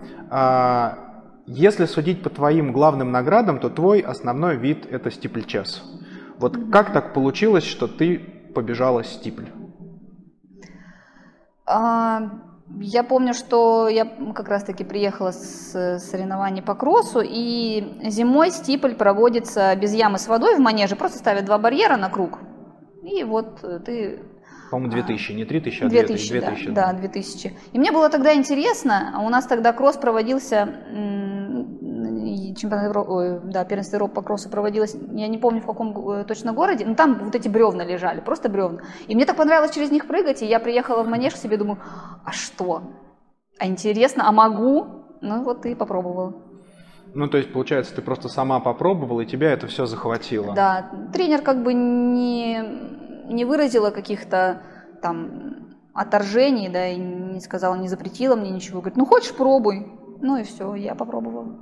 Speaker 1: Если судить по твоим главным наградам, то твой основной вид это стипльчес. Вот как так получилось, что ты побежала стипль?
Speaker 2: А, Я помню, что я как раз-таки приехала с соревнований по кроссу, и зимой стипль проводится без ямы с водой в манеже, просто ставят два барьера на круг, и вот э, ты
Speaker 1: По-моему, 2000, не 3000, а
Speaker 2: 2000,
Speaker 1: 2000.
Speaker 2: да,
Speaker 1: 2000,
Speaker 2: да, 2000. И мне было тогда интересно, а у нас тогда кросс проводился, чемпионат Европы, да, первенство Европы по кроссу проводилось, я не помню в каком э, точно городе, но там вот эти бревна лежали, просто бревна. И мне так понравилось через них прыгать, и я приехала в манеж к себе, думаю, а что? А интересно, а могу? Ну вот и попробовала.
Speaker 1: Ну, то есть, получается, ты просто сама попробовала, и тебя это все захватило.
Speaker 2: Да, тренер как бы не, не выразила каких-то там отторжений, да, и не сказала, не запретила мне ничего. Говорит, ну хочешь, пробуй. Ну и все, я попробовала.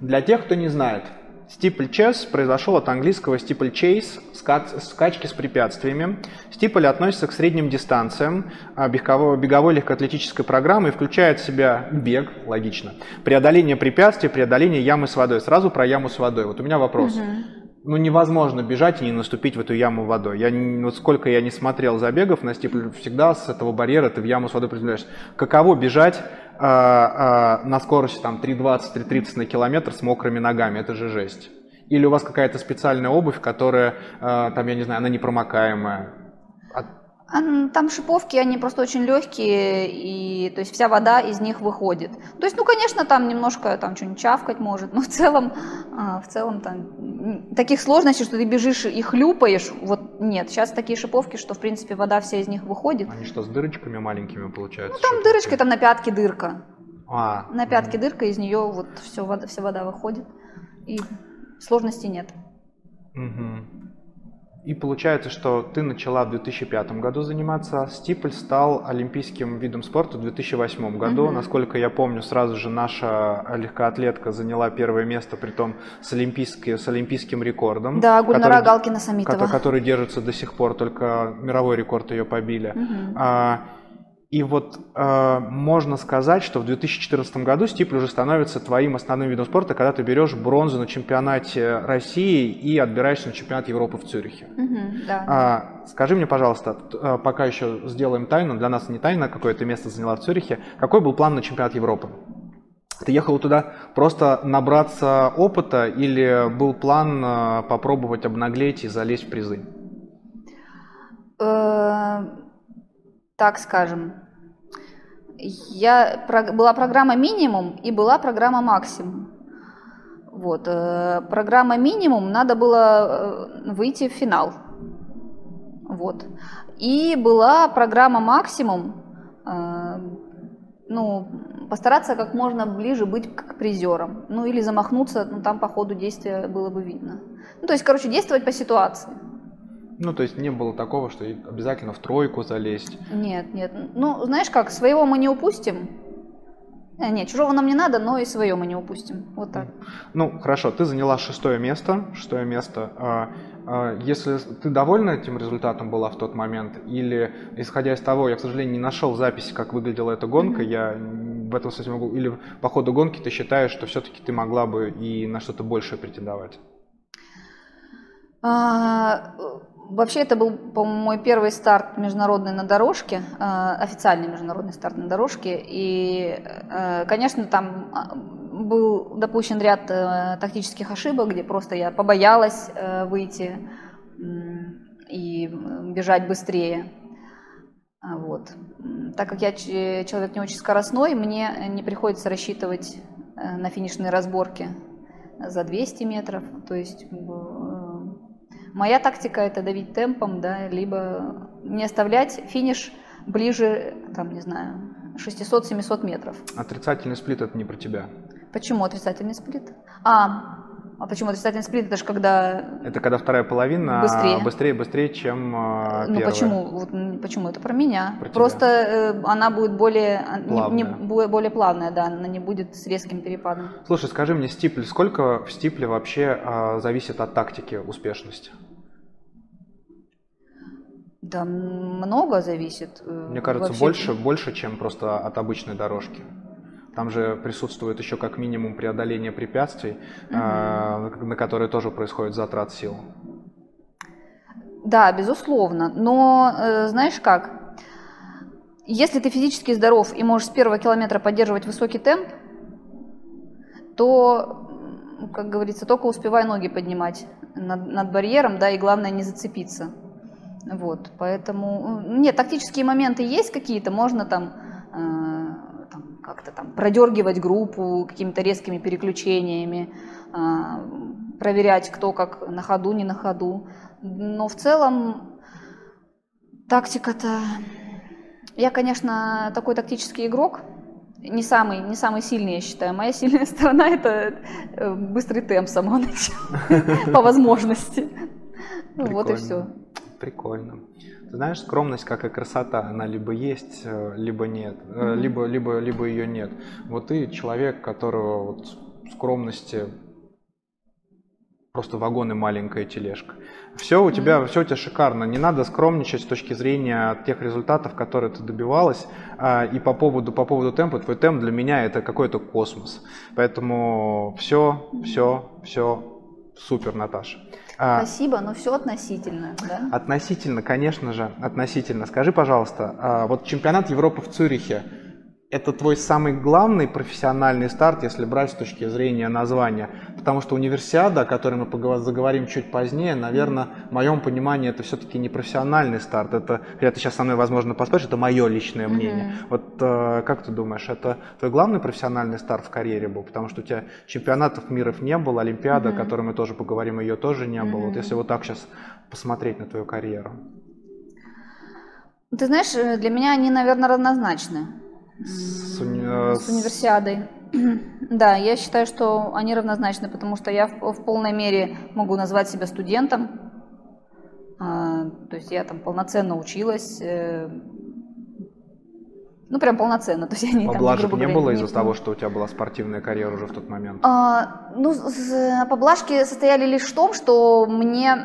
Speaker 1: Для тех, кто не знает, стипль чес произошел от английского steeple chase, ска- скачки с препятствиями. Стипль относится к средним дистанциям а, беговой, беговой легкоатлетической программы и включает в себя бег, логично, преодоление препятствий, преодоление ямы с водой. Сразу про яму с водой. Вот у меня вопрос. Ну, невозможно бежать и не наступить в эту яму водой. Я, вот сколько я не смотрел забегов на стипль, всегда с этого барьера ты в яму с водой приземляешься. Каково бежать а, а, на скорости там 3.20-3.30 на километр с мокрыми ногами? Это же жесть. Или у вас какая-то специальная обувь, которая, а, там, я не знаю, она непромокаемая?
Speaker 2: М, Там шиповки, они просто очень легкие, и то есть вся вода из них выходит. То есть, ну, конечно, там немножко там что-нибудь чавкать может, но в целом, а, в целом там таких сложностей, что ты бежишь и хлюпаешь, вот нет. Сейчас такие шиповки, что в принципе вода вся из них выходит.
Speaker 1: Они что, с дырочками маленькими получаются?
Speaker 2: Ну, там
Speaker 1: шиповки?
Speaker 2: дырочка, там на пятке дырка.
Speaker 1: А,
Speaker 2: На пятке дырка, из нее вот все вода, вся вода выходит. И сложностей нет.
Speaker 1: Мгм. И получается, что ты начала в 2005 году заниматься, а стипль стал олимпийским видом спорта в 2008 году.
Speaker 2: Мгм.
Speaker 1: Насколько я помню, сразу же наша легкоатлетка заняла первое место, при том с, с олимпийским рекордом.
Speaker 2: Да, Гульнара
Speaker 1: который-
Speaker 2: Галкина Самитова.
Speaker 1: кото- который держится до сих пор, только мировой рекорд ее побили.
Speaker 2: Мгм.
Speaker 1: А, И вот а, можно сказать, что в 2014 году стипль уже становится твоим основным видом спорта, когда ты берешь бронзу на чемпионате России и отбираешься на чемпионат Европы в Цюрихе.
Speaker 2: Мгм, да.
Speaker 1: А, скажи мне, пожалуйста, а, пока еще сделаем тайну, для нас не тайна, какое ты место заняла в Цюрихе, какой был план на чемпионат Европы? Ты ехала туда просто набраться опыта или был план а, попробовать обнаглеть и залезть в призы?
Speaker 2: Э, Так скажем, я, была программа минимум и была программа максимум. Вот, э, программа минимум надо было э, выйти в финал. Вот. И была программа максимум, э, ну, постараться как можно ближе быть к призерам. Ну, или замахнуться, ну, там по ходу действия было бы видно. Ну, то есть, короче, действовать по ситуации.
Speaker 1: Ну, то есть не было такого, что обязательно в тройку залезть?
Speaker 2: Нет, нет. Ну, знаешь как, своего мы не упустим. Э, нет, чужого нам не надо, но и свое мы не упустим. Вот так.
Speaker 1: Ну, хорошо, ты заняла шестое место. Шестое место. А, а, если ты довольна этим результатом была в тот момент, или исходя из того, я, к сожалению, не нашел записи, как выглядела эта гонка, mm-hmm. я в этом смысле могу, или по ходу гонки ты считаешь, что все-таки ты могла бы и на что-то большее претендовать?
Speaker 2: А, Вообще это был, по-моему, мой первый старт международный на дорожке, э, официальный международный старт на дорожке. И, э, конечно, там а, был допущен ряд э, тактических ошибок, где просто я побоялась выйти и бежать быстрее. А, вот. Так как я человек не очень скоростной, мне не приходится рассчитывать на финишные разборки за 200 метров. То есть Моя тактика это давить темпом, да, либо не оставлять финиш ближе, там, не знаю, 600-700 метров.
Speaker 1: Отрицательный сплит это не про тебя.
Speaker 2: Почему отрицательный сплит? А, а почему отрицательный сплит? Это же когда...
Speaker 1: Это когда вторая половина
Speaker 2: быстрее,
Speaker 1: быстрее, быстрее чем э, Ну
Speaker 2: почему? Вот, почему? Это про меня. Про Просто э, она будет более, плавная. Не, не, более плавная, да, она не будет с резким перепадом.
Speaker 1: Слушай, скажи мне, стипль, сколько в стипле вообще э, зависит от тактики успешности?
Speaker 2: Да, много зависит.
Speaker 1: Э, Мне кажется, вообще... больше, больше, чем просто от обычной дорожки. Там же присутствует еще как минимум преодоление препятствий, угу. э, на которые тоже происходит затрат сил.
Speaker 2: Да, безусловно. Но э, знаешь как? Если ты физически здоров и можешь с первого километра поддерживать высокий темп, то, как говорится, только успевай ноги поднимать над, над барьером, да, и главное не зацепиться. Вот, поэтому, нет, тактические моменты есть какие-то, можно там, э, там как-то там продергивать группу какими-то резкими переключениями, э, проверять, кто как на ходу, не на ходу. Но в целом тактика-то... Я, конечно, такой тактический игрок, не самый, не самый сильный, я считаю. Моя сильная сторона – это э, быстрый темп самого начала, по возможности. Вот и все.
Speaker 1: Прикольно. Ты знаешь, скромность, как и красота, она либо есть, э, либо нет, mm-hmm. либо, либо, либо ее нет. Вот ты человек, которого вот скромности просто вагон и маленькая тележка. Все у тебя, mm-hmm. все у тебя шикарно. Не надо скромничать с точки зрения тех результатов, которые ты добивалась. А, и по поводу, по поводу темпа, твой темп для меня это какой-то космос. Поэтому все, все, все супер, Наташа.
Speaker 2: А, Спасибо, но все относительно, да?
Speaker 1: Относительно, конечно же, относительно. Скажи, пожалуйста, а, вот чемпионат Европы в Цюрихе, это твой самый главный профессиональный старт, если брать с точки зрения названия. Потому что универсиада, о которой мы заговорим чуть позднее, наверное, в моем понимании это все-таки не профессиональный старт. Это, хотя ты сейчас со мной, возможно, поспоришь, это мое личное мнение. Mm-hmm. Вот э, как ты думаешь, это твой главный профессиональный старт в карьере был? Потому что у тебя чемпионатов миров не было, Олимпиада, mm-hmm. о которой мы тоже поговорим, ее тоже не mm-hmm. было. Вот если вот так сейчас посмотреть на твою карьеру.
Speaker 2: Ты знаешь, э, для меня они, наверное, равнозначны. С, уни... Э, с универсиадой. Да, я считаю, что они равнозначны, потому что я в, в полной мере могу назвать себя студентом. А, то есть я там полноценно училась, э, ну, прям полноценно. То есть
Speaker 1: они, Поблажек там, не говоря, было из-за того, что у тебя была спортивная карьера уже в тот момент?
Speaker 2: А, ну, поблажки состояли лишь в том, что мне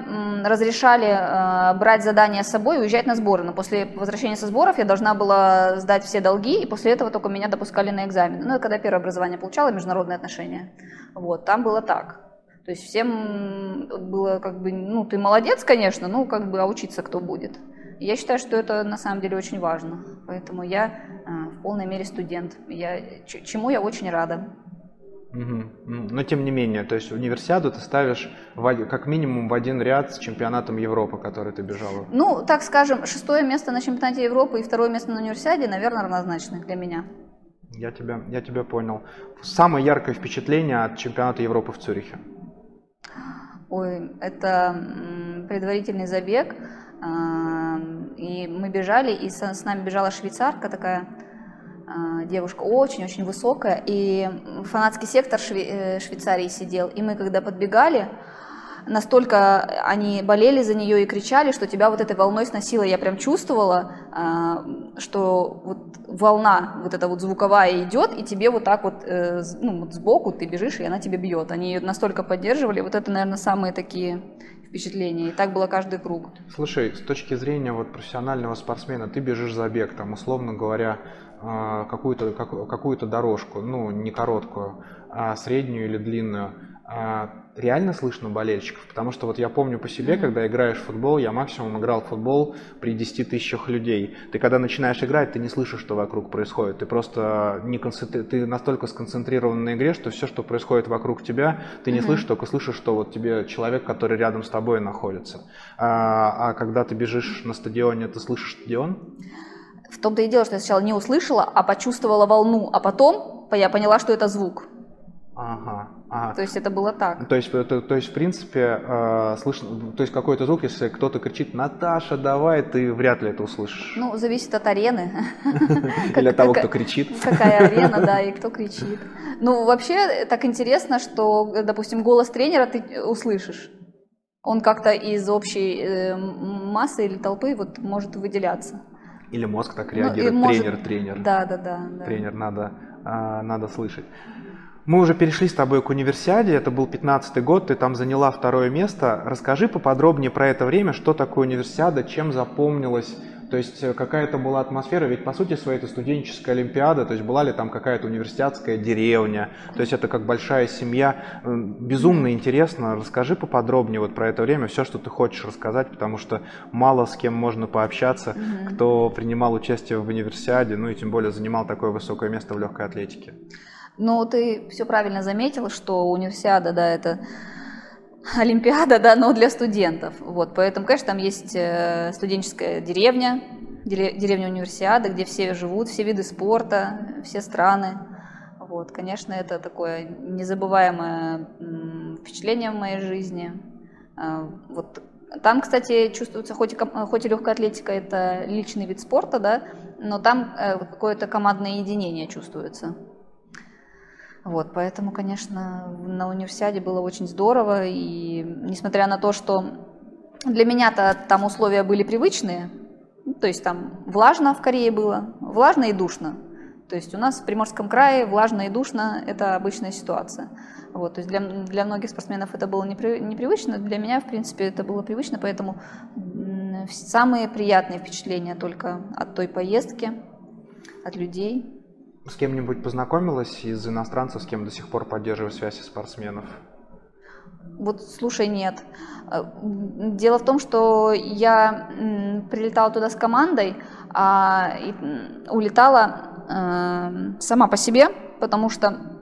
Speaker 2: разрешали а, брать задания с собой и уезжать на сборы. Но после возвращения со сборов я должна была сдать все долги, и после этого только меня допускали на экзамен. Ну, и когда первое образование получала, международные отношения. Вот, там было так. То есть всем было как бы, ну, ты молодец, конечно, ну, как бы, а учиться кто будет? Я считаю, что это на самом деле очень важно. Поэтому я а, в полной мере студент. Я, чему я очень рада.
Speaker 1: Угу. Но тем не менее, то есть универсиаду ты ставишь в, как минимум в один ряд с чемпионатом Европы, который ты бежала.
Speaker 2: Ну, так скажем, шестое место на чемпионате Европы и второе место на универсиаде, наверное, равнозначны для меня.
Speaker 1: Я тебя, я тебя понял. Самое яркое впечатление от чемпионата Европы в Цюрихе?
Speaker 2: Ой, это предварительный забег. И мы бежали, и с, нами бежала швейцарка такая, а, девушка очень-очень высокая, и фанатский сектор Шве- Швейцарии сидел, и мы когда подбегали, настолько они болели за нее и кричали, что тебя вот этой волной сносило. Я прям чувствовала, а, что вот волна вот эта вот звуковая идет, и тебе вот так вот, э, ну, вот сбоку ты бежишь, и она тебя бьет. Они ее настолько поддерживали. Вот это, наверное, самые такие впечатления. И так было каждый круг.
Speaker 1: Слушай, с точки зрения вот профессионального спортсмена, ты бежишь забег, там, условно говоря, а, какую-то какую-то дорожку, ну, не короткую, а среднюю или длинную а реально слышно болельщиков, потому что вот я помню по себе, когда играешь в футбол, я максимум играл в футбол при 10 тысячах людей. Ты когда начинаешь играть, ты не слышишь, что вокруг происходит. Ты просто не концентри... ты настолько сконцентрирован на игре, что все, что происходит вокруг тебя, ты не mm-hmm. слышишь, только слышишь, что вот тебе человек, который рядом с тобой находится. А, а когда ты бежишь на стадионе, ты слышишь стадион?
Speaker 2: В том-то и дело, что я сначала не услышала, а почувствовала волну, а потом я поняла, что это звук.
Speaker 1: Ага, ага.
Speaker 2: То есть это было так.
Speaker 1: То есть, то, то есть в принципе, э, слышно, то есть какой-то звук, если кто-то кричит «Наташа, давай», ты вряд ли это услышишь.
Speaker 2: Ну, зависит от арены.
Speaker 1: Или от того, кто кричит.
Speaker 2: Какая арена, да, и кто кричит. Ну, вообще, так интересно, что, допустим, голос тренера ты услышишь. Он как-то из общей э, массы или толпы вот может выделяться.
Speaker 1: Или мозг так ну, реагирует, ну, тренер, может... тренер.
Speaker 2: Да, да, да.
Speaker 1: Тренер надо, а, надо слышать. Мы уже перешли с тобой к универсиаде, это был 15 год, ты там заняла второе место. Расскажи поподробнее про это время, что такое универсиада, чем запомнилась, то есть э, какая-то была атмосфера, ведь по сути своей это студенческая олимпиада, то есть была ли там какая-то университетская деревня, то есть это как большая семья. Безумно интересно, расскажи поподробнее вот про это время, все, что ты хочешь рассказать, потому что мало с кем можно пообщаться, кто принимал участие в универсиаде, ну и тем более занимал такое высокое место в легкой атлетике.
Speaker 2: Но ты все правильно заметила, что универсиада, да, это Олимпиада, да, но для студентов. Вот, поэтому, конечно, там есть э, студенческая деревня, деревня универсиада, где все живут, все виды спорта, все страны. Вот, конечно, это такое незабываемое впечатление в моей жизни. А, вот там, кстати, чувствуется, хоть и, хоть и легкая атлетика это личный вид спорта, да, но там э, какое-то командное единение чувствуется. Вот, поэтому, конечно, на универсиаде было очень здорово, и несмотря на то, что для меня-то там условия были привычные, ну, то есть там влажно в Корее было, влажно и душно. То есть у нас в Приморском крае влажно и душно – это обычная ситуация. Вот, то есть для, для многих спортсменов это было непри, непривычно, для меня, в принципе, это было привычно, поэтому самые приятные впечатления только от той поездки, от людей –
Speaker 1: с кем-нибудь познакомилась из иностранцев, с кем до сих пор поддерживаешь связь спортсменов?
Speaker 2: Вот, слушай, нет. Э, дело в том, что я прилетала туда с командой, а улетала э, сама по себе, потому что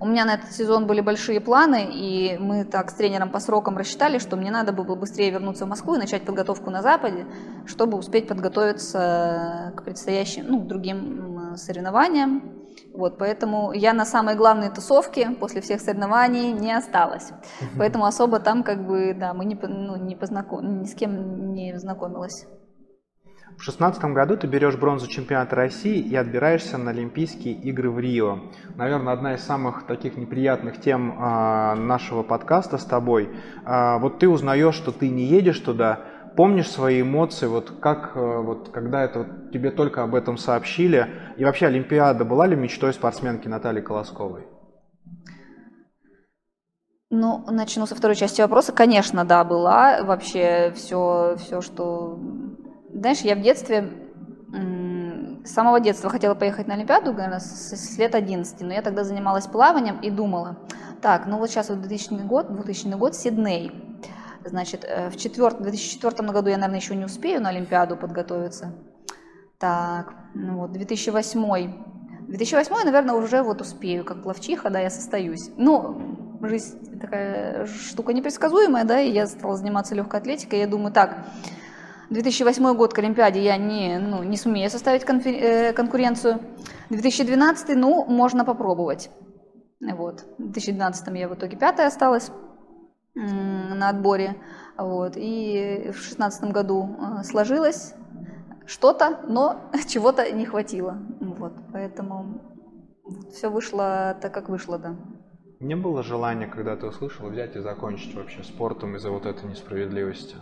Speaker 2: у меня на этот сезон были большие планы, и мы так с тренером по срокам рассчитали, что мне надо было быстрее вернуться в Москву и начать подготовку на Западе, чтобы успеть подготовиться к предстоящим, ну, другим соревнованиям. Вот, поэтому я на самой главной тусовке после всех соревнований не осталась. Поэтому особо там как бы, да, мы не, ну, не познаком... ни с кем не знакомилась.
Speaker 1: В 2016 году ты берешь бронзу чемпионата России и отбираешься на Олимпийские игры в Рио. Наверное, одна из самых таких неприятных тем э, нашего подкаста с тобой. Э, вот ты узнаешь, что ты не едешь туда, помнишь свои эмоции, вот как, э, вот когда это вот, тебе только об этом сообщили, и вообще Олимпиада была ли мечтой спортсменки Натальи Колосковой?
Speaker 2: Ну, начну со второй части вопроса. Конечно, да, была. Вообще все, все, что знаешь, я в детстве, с самого детства хотела поехать на Олимпиаду, наверное, с лет 11, но я тогда занималась плаванием и думала, так, ну вот сейчас вот 2000 год, 2000 год, Сидней, значит, э, в, четвер... в 2004 году я, наверное, еще не успею на Олимпиаду подготовиться, так, ну вот, 2008 2008, наверное, уже вот успею, как плавчиха, да, я состоюсь. Ну, жизнь такая штука непредсказуемая, да, и я стала заниматься легкой атлетикой, я думаю, так, 2008 год к Олимпиаде я не, ну, не сумею составить э, конкуренцию. 2012, ну, можно попробовать. Вот. В 2012 я в итоге пятая осталась на отборе. Вот. И в 2016 году э, сложилось что-то, но чего-то не хватило. Вот. поэтому все вышло так, как вышло, да.
Speaker 1: Не было желания, когда ты услышал, взять и закончить вообще спортом из-за вот этой несправедливости?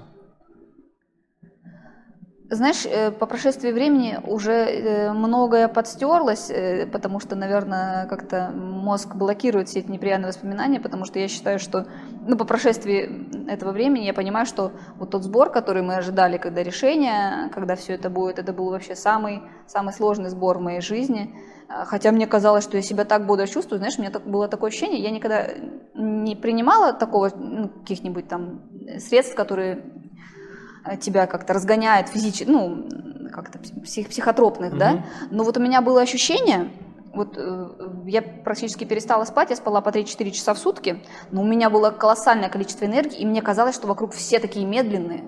Speaker 2: Знаешь, э, по прошествии времени уже э, многое подстерлось, э, потому что, наверное, как-то мозг блокирует все эти неприятные воспоминания, потому что я считаю, что ну, по прошествии этого времени я понимаю, что вот тот сбор, который мы ожидали, когда решение, когда все это будет, это был вообще самый, самый сложный сбор в моей жизни. Хотя мне казалось, что я себя так бодро чувствую, знаешь, у меня так, было такое ощущение, я никогда не принимала такого, ну, каких-нибудь там средств, которые тебя как-то разгоняет физически, ну, как-то псих, психотропных, mm-hmm. да, но вот у меня было ощущение, вот э, я практически перестала спать, я спала по 3-4 часа в сутки, но у меня было колоссальное количество энергии, и мне казалось, что вокруг все такие медленные.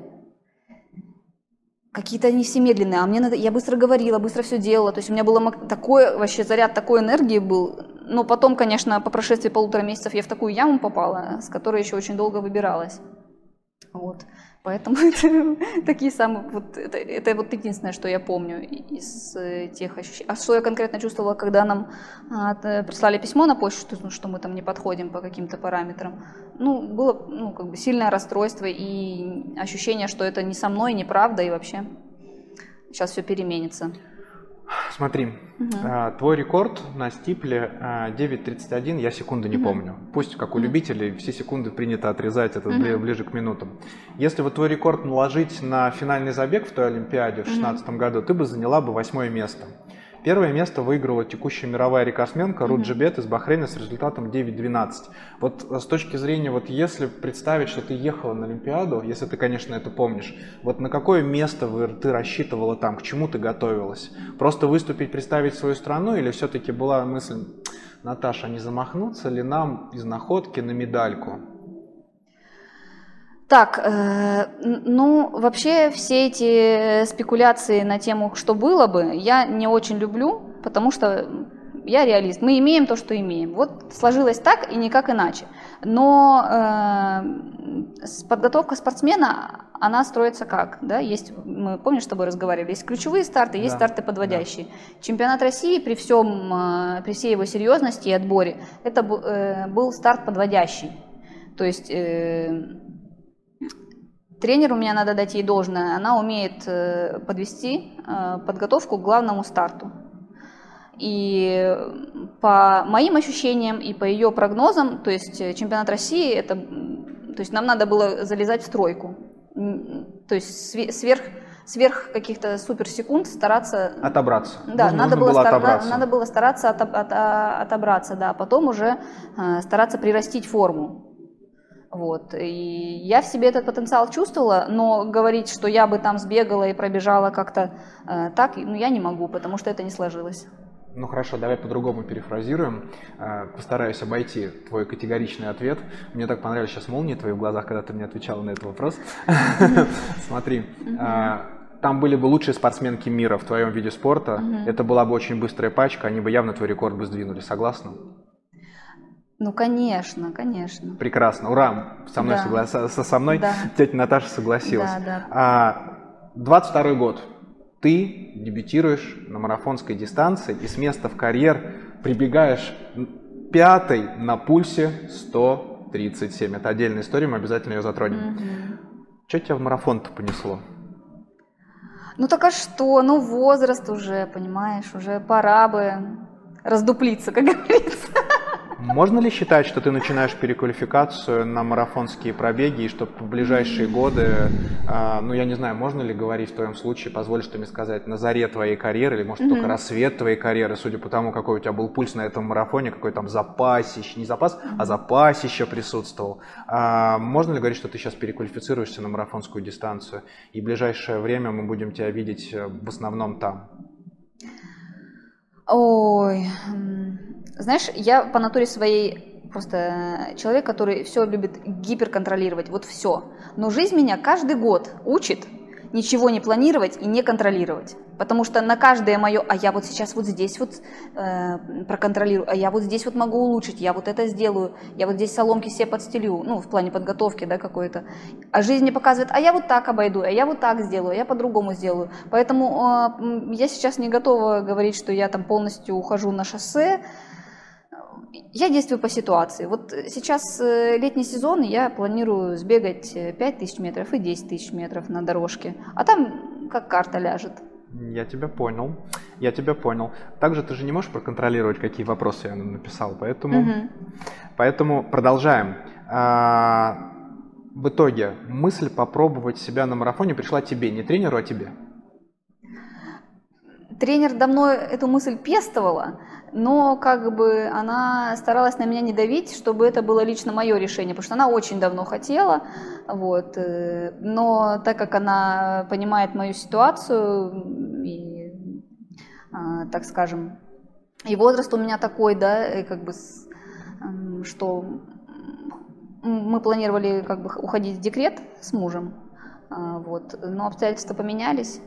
Speaker 2: Какие-то они все медленные, а мне надо, я быстро говорила, быстро все делала, то есть у меня был такой вообще заряд такой энергии был, но потом, конечно, по прошествии полутора месяцев я в такую яму попала, с которой еще очень долго выбиралась. Вот. Поэтому это такие самые, вот это, это вот единственное, что я помню из э, тех ощущений. А что я конкретно чувствовала, когда нам а, прислали письмо на почту, ну, что мы там не подходим по каким-то параметрам? Ну, было ну, как бы сильное расстройство и ощущение, что это не со мной, неправда, и вообще сейчас все переменится.
Speaker 1: Смотри, угу. твой рекорд на стипле 9.31, а, я секунды не угу. помню. Пусть, как у любителей, все секунды принято отрезать, это угу. ближе к минутам. Если вот твой рекорд наложить на финальный забег в той Олимпиаде в 2016 угу. году, ты бы заняла бы восьмое место. Первое место выиграла текущая мировая рекордсменка mm-hmm. Руджи из Бахрейна с результатом 9-12. Вот э, с точки зрения, вот если представить, что ты ехала на Олимпиаду, если ты, конечно, это помнишь, вот на какое место ты рассчитывала там, к чему ты готовилась? Просто выступить, представить свою страну или все-таки была мысль, Наташа, не замахнуться ли нам из находки на медальку?
Speaker 2: Так, э, ну, вообще все эти спекуляции на тему, что было бы, я не очень люблю, потому что я реалист. Мы имеем то, что имеем. Вот сложилось так и никак иначе. Но э, подготовка спортсмена, она строится как? Да? Есть, мы помнишь, с тобой разговаривали, есть ключевые старты, есть да, старты подводящие. Да. Чемпионат России при всем, э, при всей его серьезности и отборе, это э, был старт подводящий. То есть э, Тренер у меня, надо дать ей должное, она умеет э, подвести э, подготовку к главному старту. И по моим ощущениям и по ее прогнозам, то есть э, чемпионат России, это, то есть нам надо было залезать в стройку. То есть сверх, сверх каких-то суперсекунд стараться...
Speaker 1: Отобраться.
Speaker 2: Да, нужно, надо, было, было стар... отобраться. надо было стараться от, от, отобраться, да, а потом уже стараться прирастить форму. Вот. И я в себе этот потенциал чувствовала, но говорить, что я бы там сбегала и пробежала как-то э, так, ну, я не могу, потому что это не сложилось.
Speaker 1: Ну хорошо, давай по-другому перефразируем. Э, постараюсь обойти твой категоричный ответ. Мне так понравились сейчас молнии в твоих глазах, когда ты мне отвечала на этот вопрос. Смотри, э, там были бы лучшие спортсменки мира в твоем виде спорта. Это была бы очень быстрая пачка, они бы явно твой рекорд бы сдвинули. Согласна?
Speaker 2: Ну, конечно, конечно.
Speaker 1: Прекрасно. Ура! Со мной, да. согла... со, со мной да. тетя Наташа согласилась. Да, да. А, 22 год. Ты дебютируешь на марафонской дистанции и с места в карьер прибегаешь пятой на пульсе 137. Это отдельная история, мы обязательно ее затронем. Угу. Что тебя в марафон-то понесло?
Speaker 2: Ну так а что? Ну возраст уже, понимаешь, уже пора бы раздуплиться, как говорится.
Speaker 1: Можно ли считать, что ты начинаешь переквалификацию на марафонские пробеги, и что в ближайшие годы, э, ну я не знаю, можно ли говорить в твоем случае, позволишь ты мне сказать, на заре твоей карьеры, или может mm-hmm. только рассвет твоей карьеры, судя по тому, какой у тебя был пульс на этом марафоне, какой там запасище, не запас, mm-hmm. а запас еще присутствовал. А, можно ли говорить, что ты сейчас переквалифицируешься на марафонскую дистанцию, и в ближайшее время мы будем тебя видеть э, в основном там?
Speaker 2: Ой, знаешь, я по натуре своей просто человек, который все любит гиперконтролировать, вот все. Но жизнь меня каждый год учит ничего не планировать и не контролировать. Потому что на каждое мое, а я вот сейчас вот здесь вот э, проконтролирую, а я вот здесь вот могу улучшить, я вот это сделаю, я вот здесь соломки себе подстелю, ну, в плане подготовки, да, какой-то. А жизнь мне показывает, а я вот так обойду, а я вот так сделаю, а я по-другому сделаю. Поэтому э, я сейчас не готова говорить, что я там полностью ухожу на шоссе, я действую по ситуации. Вот сейчас э, летний сезон, я планирую сбегать 5 э, тысяч метров и 10 тысяч метров на дорожке. А там как карта ляжет.
Speaker 1: Я тебя понял. Я тебя понял. Также ты же не можешь проконтролировать, какие вопросы я написал, поэтому, угу. поэтому продолжаем. А, в итоге мысль попробовать себя на марафоне пришла тебе, не тренеру, а тебе.
Speaker 2: Тренер давно эту мысль пестовала, но как бы она старалась на меня не давить, чтобы это было лично мое решение, потому что она очень давно хотела, вот, э, но так как она понимает мою ситуацию и, а, так скажем, и возраст у меня такой, да, и как бы, что мы планировали как бы уходить в декрет с мужем, а, вот, но обстоятельства поменялись,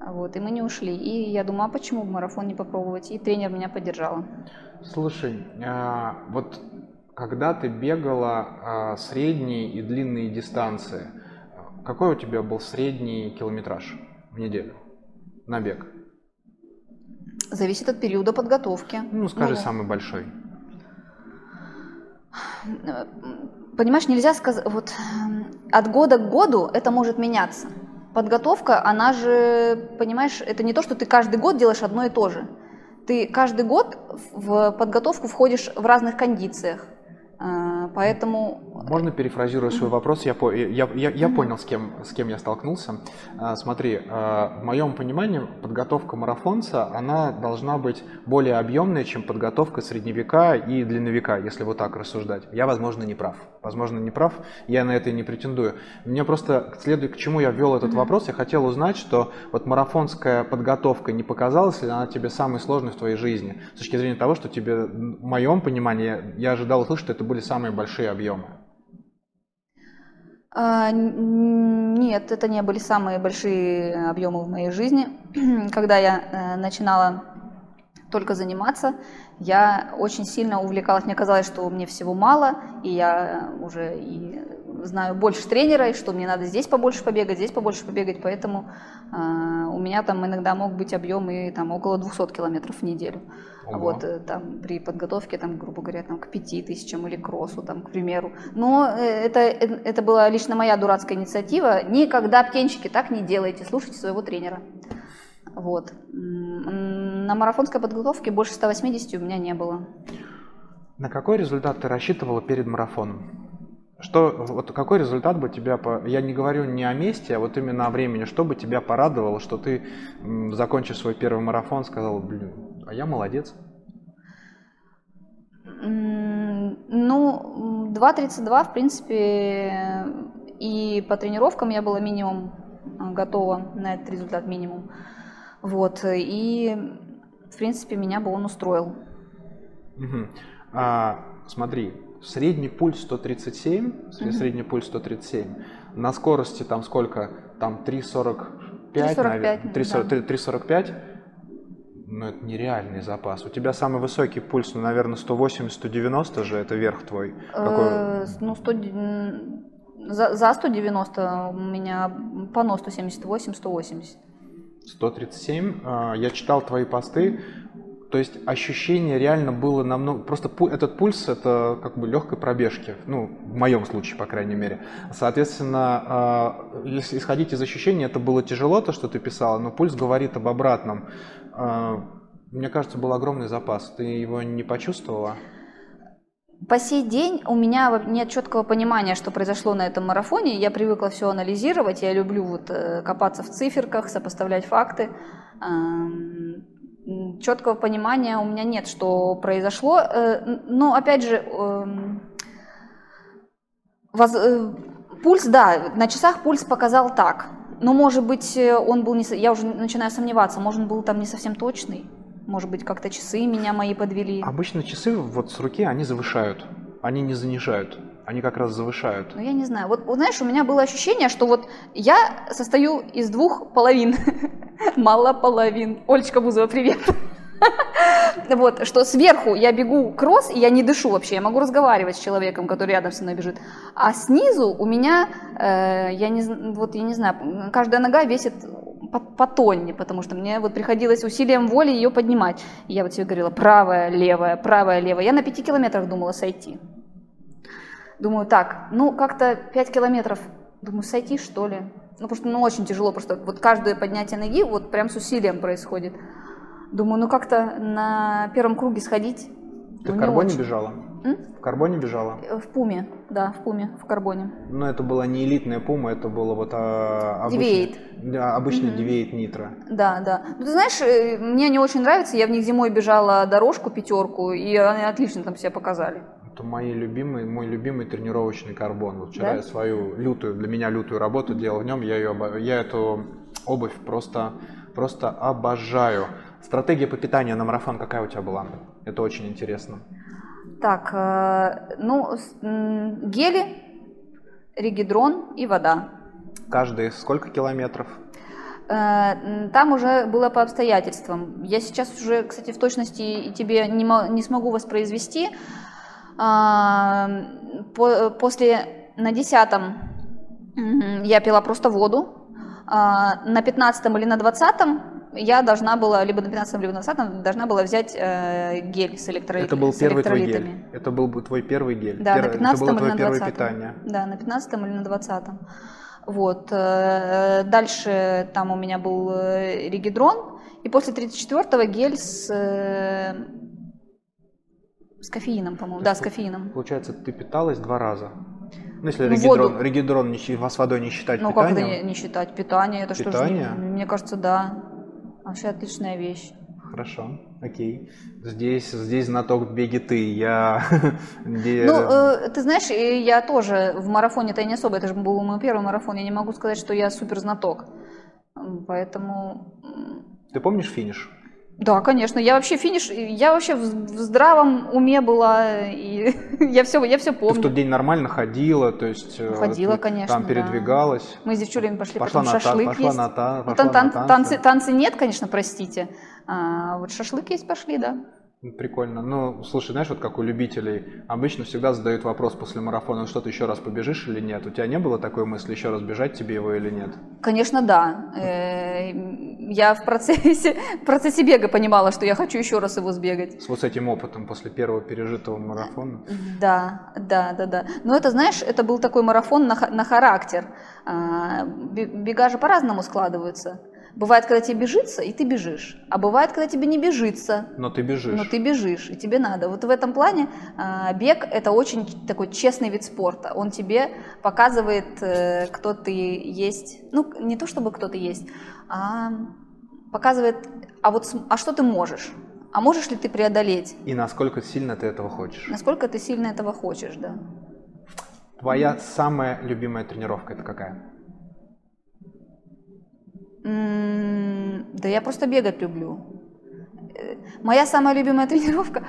Speaker 2: вот, и мы не ушли. И я думаю, а почему в марафон не попробовать? И тренер меня поддержала.
Speaker 1: Слушай, а, вот когда ты бегала а, средние и длинные дистанции, какой у тебя был средний километраж в неделю на бег?
Speaker 2: Зависит от периода подготовки.
Speaker 1: Ну, скажи ну, самый большой.
Speaker 2: Понимаешь, нельзя сказать, вот от года к году это может меняться подготовка, она же, понимаешь, это не то, что ты каждый год делаешь одно и то же. Ты каждый год в подготовку входишь в разных кондициях. А, поэтому...
Speaker 1: Можно перефразировать свой вопрос? Я, я, я, я понял, с кем, с кем я столкнулся. А, смотри, а, в моем понимании подготовка марафонца, она должна быть более объемной, чем подготовка средневека и длинновека, если вот так рассуждать. Я, возможно, не прав. Возможно, не прав, я на это и не претендую. Мне просто, следует к чему я ввел этот mm-hmm. вопрос, я хотел узнать, что вот марафонская подготовка не показалась ли она тебе самой сложной в твоей жизни? С точки зрения того, что тебе, в моем понимании, я ожидал услышать, что это были самые большие объемы?
Speaker 2: А, нет, это не были самые большие объемы в моей жизни. Когда я э, начинала только заниматься, я очень сильно увлекалась. Мне казалось, что мне всего мало, и я уже и знаю больше тренера, и что мне надо здесь побольше побегать, здесь побольше побегать, поэтому э, у меня там иногда мог быть объем и там около 200 километров в неделю. Ого. Вот э, там при подготовке, там, грубо говоря, там, к 5 тысячам или кроссу, там, к примеру. Но э, это, э, это была лично моя дурацкая инициатива. Никогда, птенчики, так не делайте, слушайте своего тренера. Вот. На марафонской подготовке больше 180 у меня не было.
Speaker 1: На какой результат ты рассчитывала перед марафоном? Что, вот какой результат бы тебя, я не говорю не о месте, а вот именно о времени, что бы тебя порадовало, что ты, закончив свой первый марафон, сказал, блин, а я молодец?
Speaker 2: Ну, 2.32, в принципе, и по тренировкам я была минимум а, готова на этот результат минимум. Вот, и, в принципе, меня бы он устроил.
Speaker 1: Угу. А, смотри, Средний пульс 137, mm-hmm. средний пульс 137. На скорости там сколько? Там 3,45, 3,45 наверное. 3,45. Да. Ну, это нереальный запас. У тебя самый высокий пульс, ну, наверное, 180-190 же, это верх твой.
Speaker 2: Какой? Ну, 100, за, за 190 у меня пано 178-180.
Speaker 1: 137. Я читал твои посты. То есть ощущение реально было намного... Просто этот пульс – это как бы легкой пробежки, ну, в моем случае, по крайней мере. Соответственно, а, если исходить из ощущения, это было тяжело, то, что ты писала, но пульс говорит об обратном. А, мне кажется, был огромный запас. Ты его не почувствовала?
Speaker 2: По сей день у меня нет четкого понимания, что произошло на этом марафоне. Я привыкла все анализировать, я люблю вот э, копаться в циферках, сопоставлять факты четкого понимания у меня нет, что произошло. Э, но опять же, эм. Э, пульс, да, на часах пульс показал так. Но, может быть, э, он был не... Я уже начинаю сомневаться, может, он был там не совсем точный. Может быть, как-то часы меня мои подвели.
Speaker 1: Обычно часы вот с руки, они завышают, они не занижают. Они как раз завышают.
Speaker 2: Ну, я не знаю. Вот, вот знаешь, у меня было ощущение, что вот я состою из двух половин. Мало половин. Олечка Бузова, привет. Вот, что сверху я бегу кросс, и я не дышу вообще, я могу разговаривать с человеком, который рядом со мной бежит. А снизу у меня, э, я не, вот я не знаю, каждая нога весит по, по тонне, потому что мне вот приходилось усилием воли ее поднимать. И я вот себе говорила, правая, левая, правая, левая. Я на пяти километрах думала сойти. Думаю, так, ну как-то 5 километров, думаю, сойти что ли? Ну, потому что ну, очень тяжело, просто вот каждое поднятие ноги вот прям с усилием происходит. Думаю, ну как-то на первом круге сходить.
Speaker 1: Ты
Speaker 2: ну,
Speaker 1: в карбоне
Speaker 2: очень.
Speaker 1: бежала?
Speaker 2: М?
Speaker 1: В карбоне бежала?
Speaker 2: Э, В пуме, да, в пуме, в карбоне.
Speaker 1: Но это была не элитная пума, это было вот а, обычный,
Speaker 2: Deviate.
Speaker 1: Да, обычный
Speaker 2: Мгм.
Speaker 1: Deviate Nitro.
Speaker 2: Да, да. Ну, ты знаешь, э, мне они очень нравятся. Я в них зимой бежала дорожку, пятерку, и они отлично там себя показали.
Speaker 1: Это мои любимые, мой любимый тренировочный карбон. Вот вчера
Speaker 2: Да?
Speaker 1: я свою лютую, для меня лютую работу делал в нем, я, ее, я эту обувь просто, просто обожаю. Стратегия по питанию на марафон какая у тебя была? Это очень интересно.
Speaker 2: Так, э, ну, гели, регидрон и вода.
Speaker 1: Каждые сколько километров?
Speaker 2: Э, Там уже было по обстоятельствам. Я сейчас уже, кстати, в точности тебе не, не смогу воспроизвести. А, по- После, на десятом я пила просто воду. А, На пятнадцатом или на двадцатом я должна была, либо на 15 либо на 20 должна была взять э, гель с, электро...
Speaker 1: Это был
Speaker 2: с
Speaker 1: первый твой
Speaker 2: электролитами.
Speaker 1: гель. Это был бы твой первый гель.
Speaker 2: Да,
Speaker 1: Пер-
Speaker 2: на 15
Speaker 1: Это было
Speaker 2: или на
Speaker 1: первое
Speaker 2: 20
Speaker 1: питание.
Speaker 2: Да, на 15 или на 20 Вот. э, Дальше там у меня был э, регидрон, и после 34-го гель с, э, с кофеином, по-моему. Да, с кофеином.
Speaker 1: Получается, ты питалась два раза. Ну, если
Speaker 2: Ну,
Speaker 1: регидрон,
Speaker 2: воду.
Speaker 1: регидрон не, с водой не считать
Speaker 2: Ну, как это
Speaker 1: питанием.
Speaker 2: не, не считать? Питание, это что же?
Speaker 1: Питание?
Speaker 2: не- Мне кажется, да. Вообще отличная вещь.
Speaker 1: Хорошо, окей. Здесь, здесь знаток беги ты, я...
Speaker 2: Ну, э, ты знаешь, я тоже в марафоне-то не особо, это же был мой первый марафон, я не могу сказать, что я супер знаток. Поэтому
Speaker 1: Ты помнишь финиш?
Speaker 2: Да, конечно. Я вообще финиш, я вообще в, здравом уме была, и я все, я все
Speaker 1: Ты в
Speaker 2: помню.
Speaker 1: тот день нормально ходила, то есть... э,
Speaker 2: Ходила,
Speaker 1: ты
Speaker 2: конечно,
Speaker 1: Там
Speaker 2: да.
Speaker 1: передвигалась.
Speaker 2: Мы с девчулями пошли,
Speaker 1: Пошла
Speaker 2: потом
Speaker 1: на, та-
Speaker 2: шашлык
Speaker 1: пошла
Speaker 2: есть.
Speaker 1: на, та-
Speaker 2: Ну,
Speaker 1: пошла на
Speaker 2: тан-
Speaker 1: танцы.
Speaker 2: танцы, танцы нет, конечно, простите. А, вот шашлык есть, пошли, да.
Speaker 1: Прикольно. Ну, слушай, знаешь, вот как у любителей, обычно всегда задают вопрос после марафона, «Ну что ты еще раз побежишь или нет? У тебя не было такой мысли еще раз бежать тебе его или нет?
Speaker 2: Конечно, да. Э, Я в процессе, в процессе бега понимала, что я хочу еще раз его сбегать.
Speaker 1: С вот этим опытом после первого пережитого марафона.
Speaker 2: Да, да, да, да. Но это, знаешь, это был такой марафон на, на характер. А, бе- Бега же по-разному складываются. Бывает, когда тебе бежится, и ты бежишь. А бывает, когда тебе не бежится,
Speaker 1: Но ты бежишь.
Speaker 2: но ты бежишь, и тебе надо. Вот в этом плане а, бег – это очень такой честный вид спорта. Он тебе показывает, э, кто ты есть. Ну, не то чтобы кто ты есть, а показывает, а вот а что ты можешь? А можешь ли ты преодолеть?
Speaker 1: И насколько сильно ты этого хочешь.
Speaker 2: Насколько ты сильно этого хочешь, да.
Speaker 1: Твоя самая любимая тренировка это какая?
Speaker 2: Да я просто бегать люблю. Э, Моя самая любимая тренировка,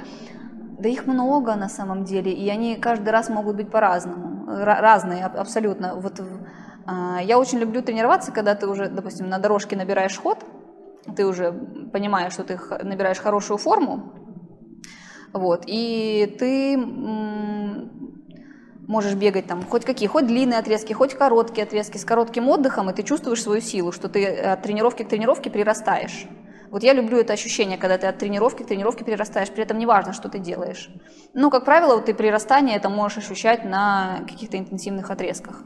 Speaker 2: да их много на самом деле, и они каждый раз могут быть по-разному, Ра- разные аб- абсолютно. Вот а, я очень люблю тренироваться, когда ты уже, допустим, на дорожке набираешь ход, ты уже понимаешь, что ты набираешь хорошую форму, вот, и ты можешь бегать там хоть какие, хоть длинные отрезки, хоть короткие отрезки с коротким отдыхом, и ты чувствуешь свою силу, что ты от тренировки к тренировке прирастаешь. Вот я люблю это ощущение, когда ты от тренировки к тренировке прирастаешь, при этом не важно, что ты делаешь. Ну, как правило, вот ты прирастание это можешь ощущать на каких-то интенсивных отрезках.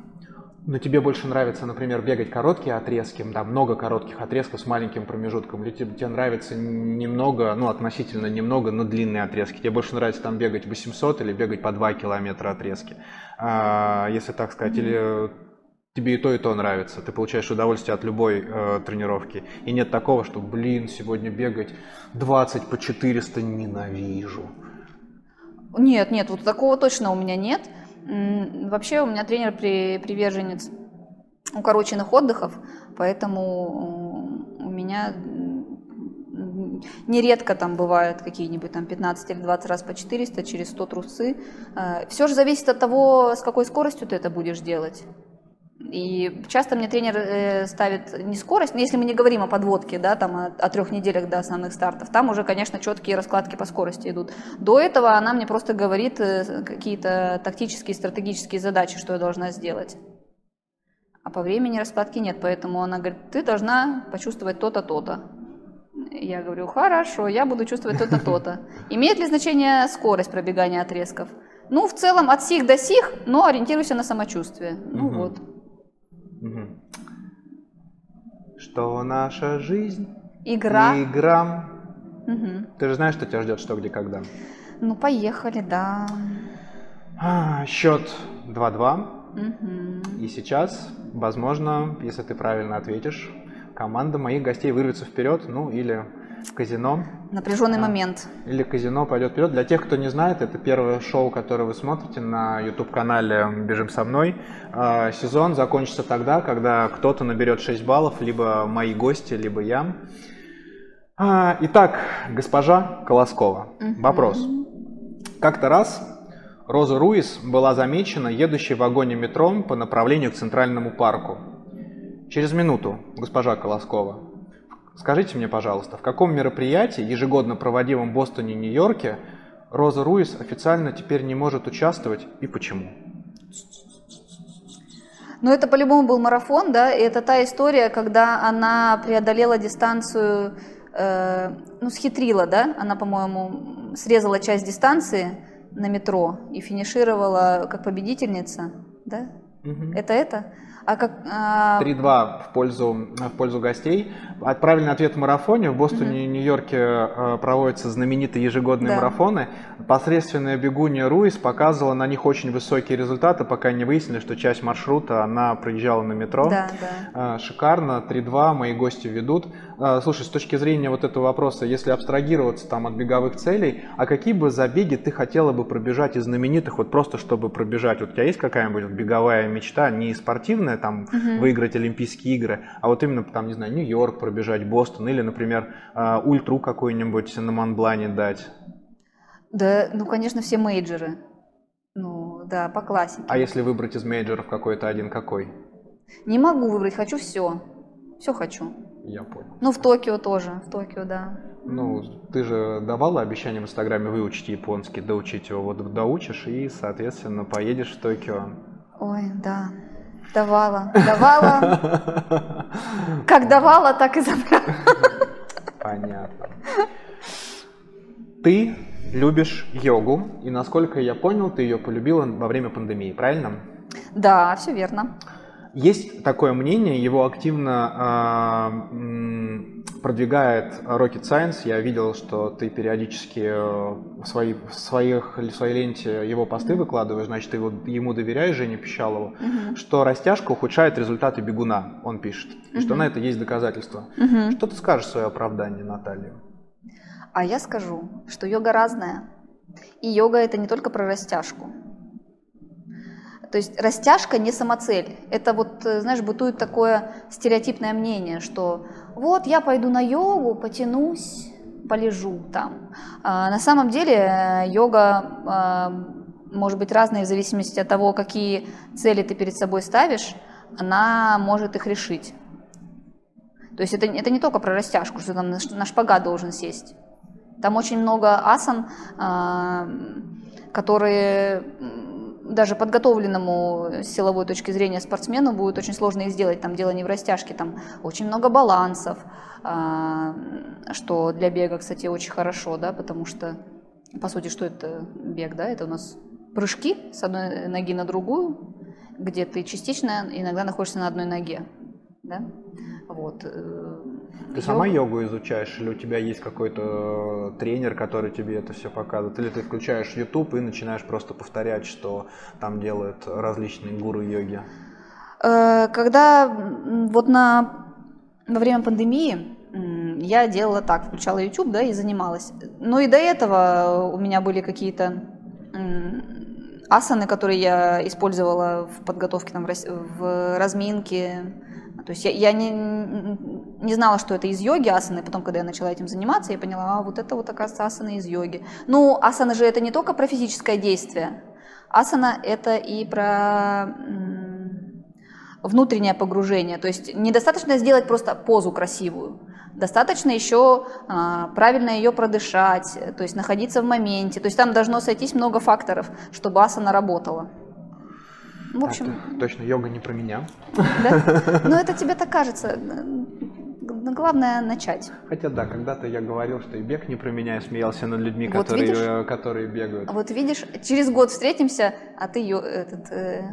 Speaker 1: Но тебе больше нравится, например, бегать короткие отрезки, да, много коротких отрезков с маленьким промежутком, или тебе, тебе нравится немного, ну, относительно немного, но длинные отрезки? Тебе больше нравится там бегать 800 или бегать по 2 километра отрезки, а, если так сказать, или тебе и то, и то нравится, ты получаешь удовольствие от любой э, тренировки, и нет такого, что, блин, сегодня бегать 20 по 400 ненавижу.
Speaker 2: Нет, нет, вот такого точно у меня нет. Вообще у меня тренер при, приверженец укороченных отдыхов, поэтому у меня нередко там бывают какие-нибудь там 15 или 20 раз по 400 через 100 трусы. Э, Все же зависит от того, с какой скоростью ты это будешь делать. И часто мне тренер э, ставит не скорость, но если мы не говорим о подводке, да, там о, о трех неделях до основных стартов, там уже, конечно, четкие раскладки по скорости идут. До этого она мне просто говорит э, какие-то тактические, стратегические задачи, что я должна сделать. А по времени раскладки нет, поэтому она говорит, ты должна почувствовать то-то, то-то. Я говорю, хорошо, я буду чувствовать то-то, то-то. Имеет ли значение скорость пробегания отрезков? Ну, в целом от сих до сих, но ориентируйся на самочувствие. Ну
Speaker 1: Мгм.
Speaker 2: вот.
Speaker 1: Что наша жизнь
Speaker 2: Игра.
Speaker 1: игра.
Speaker 2: Мгм.
Speaker 1: Ты же знаешь, что тебя ждет что, где, когда.
Speaker 2: Ну, поехали, да.
Speaker 1: А, Счет 2-2.
Speaker 2: Мгм.
Speaker 1: И сейчас, возможно, если ты правильно ответишь, команда моих гостей вырвется вперед, ну или казино.
Speaker 2: Напряженный
Speaker 1: Да.
Speaker 2: момент.
Speaker 1: Или казино пойдет вперед. Для тех, кто не знает, это первое шоу, которое вы смотрите на YouTube-канале «Бежим со мной». А, Сезон закончится тогда, когда кто-то наберет 6 баллов, либо мои гости, либо я. А, Итак, госпожа Колоскова, вопрос. Как-то раз Роза Руис была замечена едущей в вагоне метро по направлению к Центральному парку. Через минуту, госпожа Колоскова, скажите мне, пожалуйста, в каком мероприятии, ежегодно проводимом в Бостоне и Нью-Йорке, Роза Руис официально теперь не может участвовать и почему?
Speaker 2: Ну, это по-любому был марафон, да, и это та история, когда она преодолела дистанцию, э, ну, схитрила, да, она, по-моему, срезала часть дистанции на метро и финишировала как победительница, да?
Speaker 1: Мгм.
Speaker 2: Это это? А как... а,
Speaker 1: 3-2 в пользу, в пользу гостей. Правильный ответ в марафоне. В Бостоне и Нью-Йорке э, проводятся знаменитые ежегодные
Speaker 2: Да.
Speaker 1: марафоны. Посредственная бегунья Руис показывала на них очень высокие результаты, пока не выяснили, что часть маршрута она проезжала на метро.
Speaker 2: Да, да.
Speaker 1: Э, Шикарно, 3-2, мои гости ведут. Э, Слушай, с точки зрения вот этого вопроса, если абстрагироваться там от беговых целей, а какие бы забеги ты хотела бы пробежать из знаменитых, вот просто чтобы пробежать? Вот у тебя есть какая-нибудь беговая мечта, не спортивная, там, выиграть Олимпийские игры, а вот именно, там, не знаю, Нью-Йорк пробежать, Бостон, или, например, э, ультру какой-нибудь на Монблане дать.
Speaker 2: Да, ну, конечно, все мейджоры. Ну, да, по классике.
Speaker 1: А если выбрать из мейджоров какой-то один, какой?
Speaker 2: Не могу выбрать, хочу все. Все хочу.
Speaker 1: Я понял.
Speaker 2: Ну, в Токио тоже, в Токио, да.
Speaker 1: Ну, ты же давала обещание в Инстаграме выучить японский, доучить его, вот доучишь и, соответственно, поедешь в Токио.
Speaker 2: Ой, да. Давала, давала. Как давала, так и забрала.
Speaker 1: Понятно. Ты любишь йогу, и, насколько я понял, ты ее полюбила во время пандемии, правильно?
Speaker 2: Да, все верно.
Speaker 1: Есть такое мнение, его активно м, продвигает Rocket Science. Я видел, что ты периодически э, в, свои, в, своих, в своей ленте его посты выкладываешь, значит, ты его, ему доверяешь, Жене Пищалову,
Speaker 2: Мгм.
Speaker 1: что растяжка ухудшает результаты бегуна, он пишет, и что
Speaker 2: Мгм.
Speaker 1: на это есть доказательства.
Speaker 2: Мгм.
Speaker 1: Что ты скажешь в свое оправдание, Наталья?
Speaker 2: А я скажу, что йога разная. И йога это не только про растяжку. То есть растяжка не самоцель. Это вот, э, знаешь, бытует такое стереотипное мнение, что вот я пойду на йогу, потянусь, полежу там. А на самом деле э, йога а, может быть разной в зависимости от того, какие цели ты перед собой ставишь, она может их решить. То есть это, это не только про растяжку, что там на шпагат должен сесть. Там очень много асан, а, которые даже подготовленному с силовой точки зрения спортсмену будет очень сложно их сделать. Там дело не в растяжке, там очень много балансов, а, что для бега, кстати, очень хорошо, да, потому что, по сути, что это бег, да, это у нас прыжки с одной ноги на другую, где ты частично иногда находишься на одной ноге, да, вот. э,
Speaker 1: Ты сама
Speaker 2: йога-
Speaker 1: йогу изучаешь, или у тебя есть какой-то тренер, который тебе это все показывает? Или ты включаешь YouTube и начинаешь просто повторять, что там делают различные гуру йоги?
Speaker 2: Э, Когда вот на, во время пандемии я делала так, включала YouTube, да, и занималась. Но и до этого у меня были какие-то асаны, которые я использовала в подготовке, там, в разминке. То есть я, я не, не знала, что это из йоги асаны, потом, когда я начала этим заниматься, я поняла, а вот это вот, оказывается, асаны из йоги. Ну, асаны же это не только про физическое действие. Асана – это и про внутреннее погружение. То есть недостаточно сделать просто позу красивую. Достаточно еще а, правильно ее продышать, то есть находиться в моменте. То есть там должно сойтись много факторов, чтобы асана работала.
Speaker 1: В общем... А, точно, йога не про меня.
Speaker 2: Да? Но это тебе так кажется. Главное начать.
Speaker 1: Хотя да, когда-то я говорил, что и бег не про меня, я смеялся над людьми, вот которые, видишь, которые бегают.
Speaker 2: Вот видишь, через год встретимся, а ты йо, этот, э,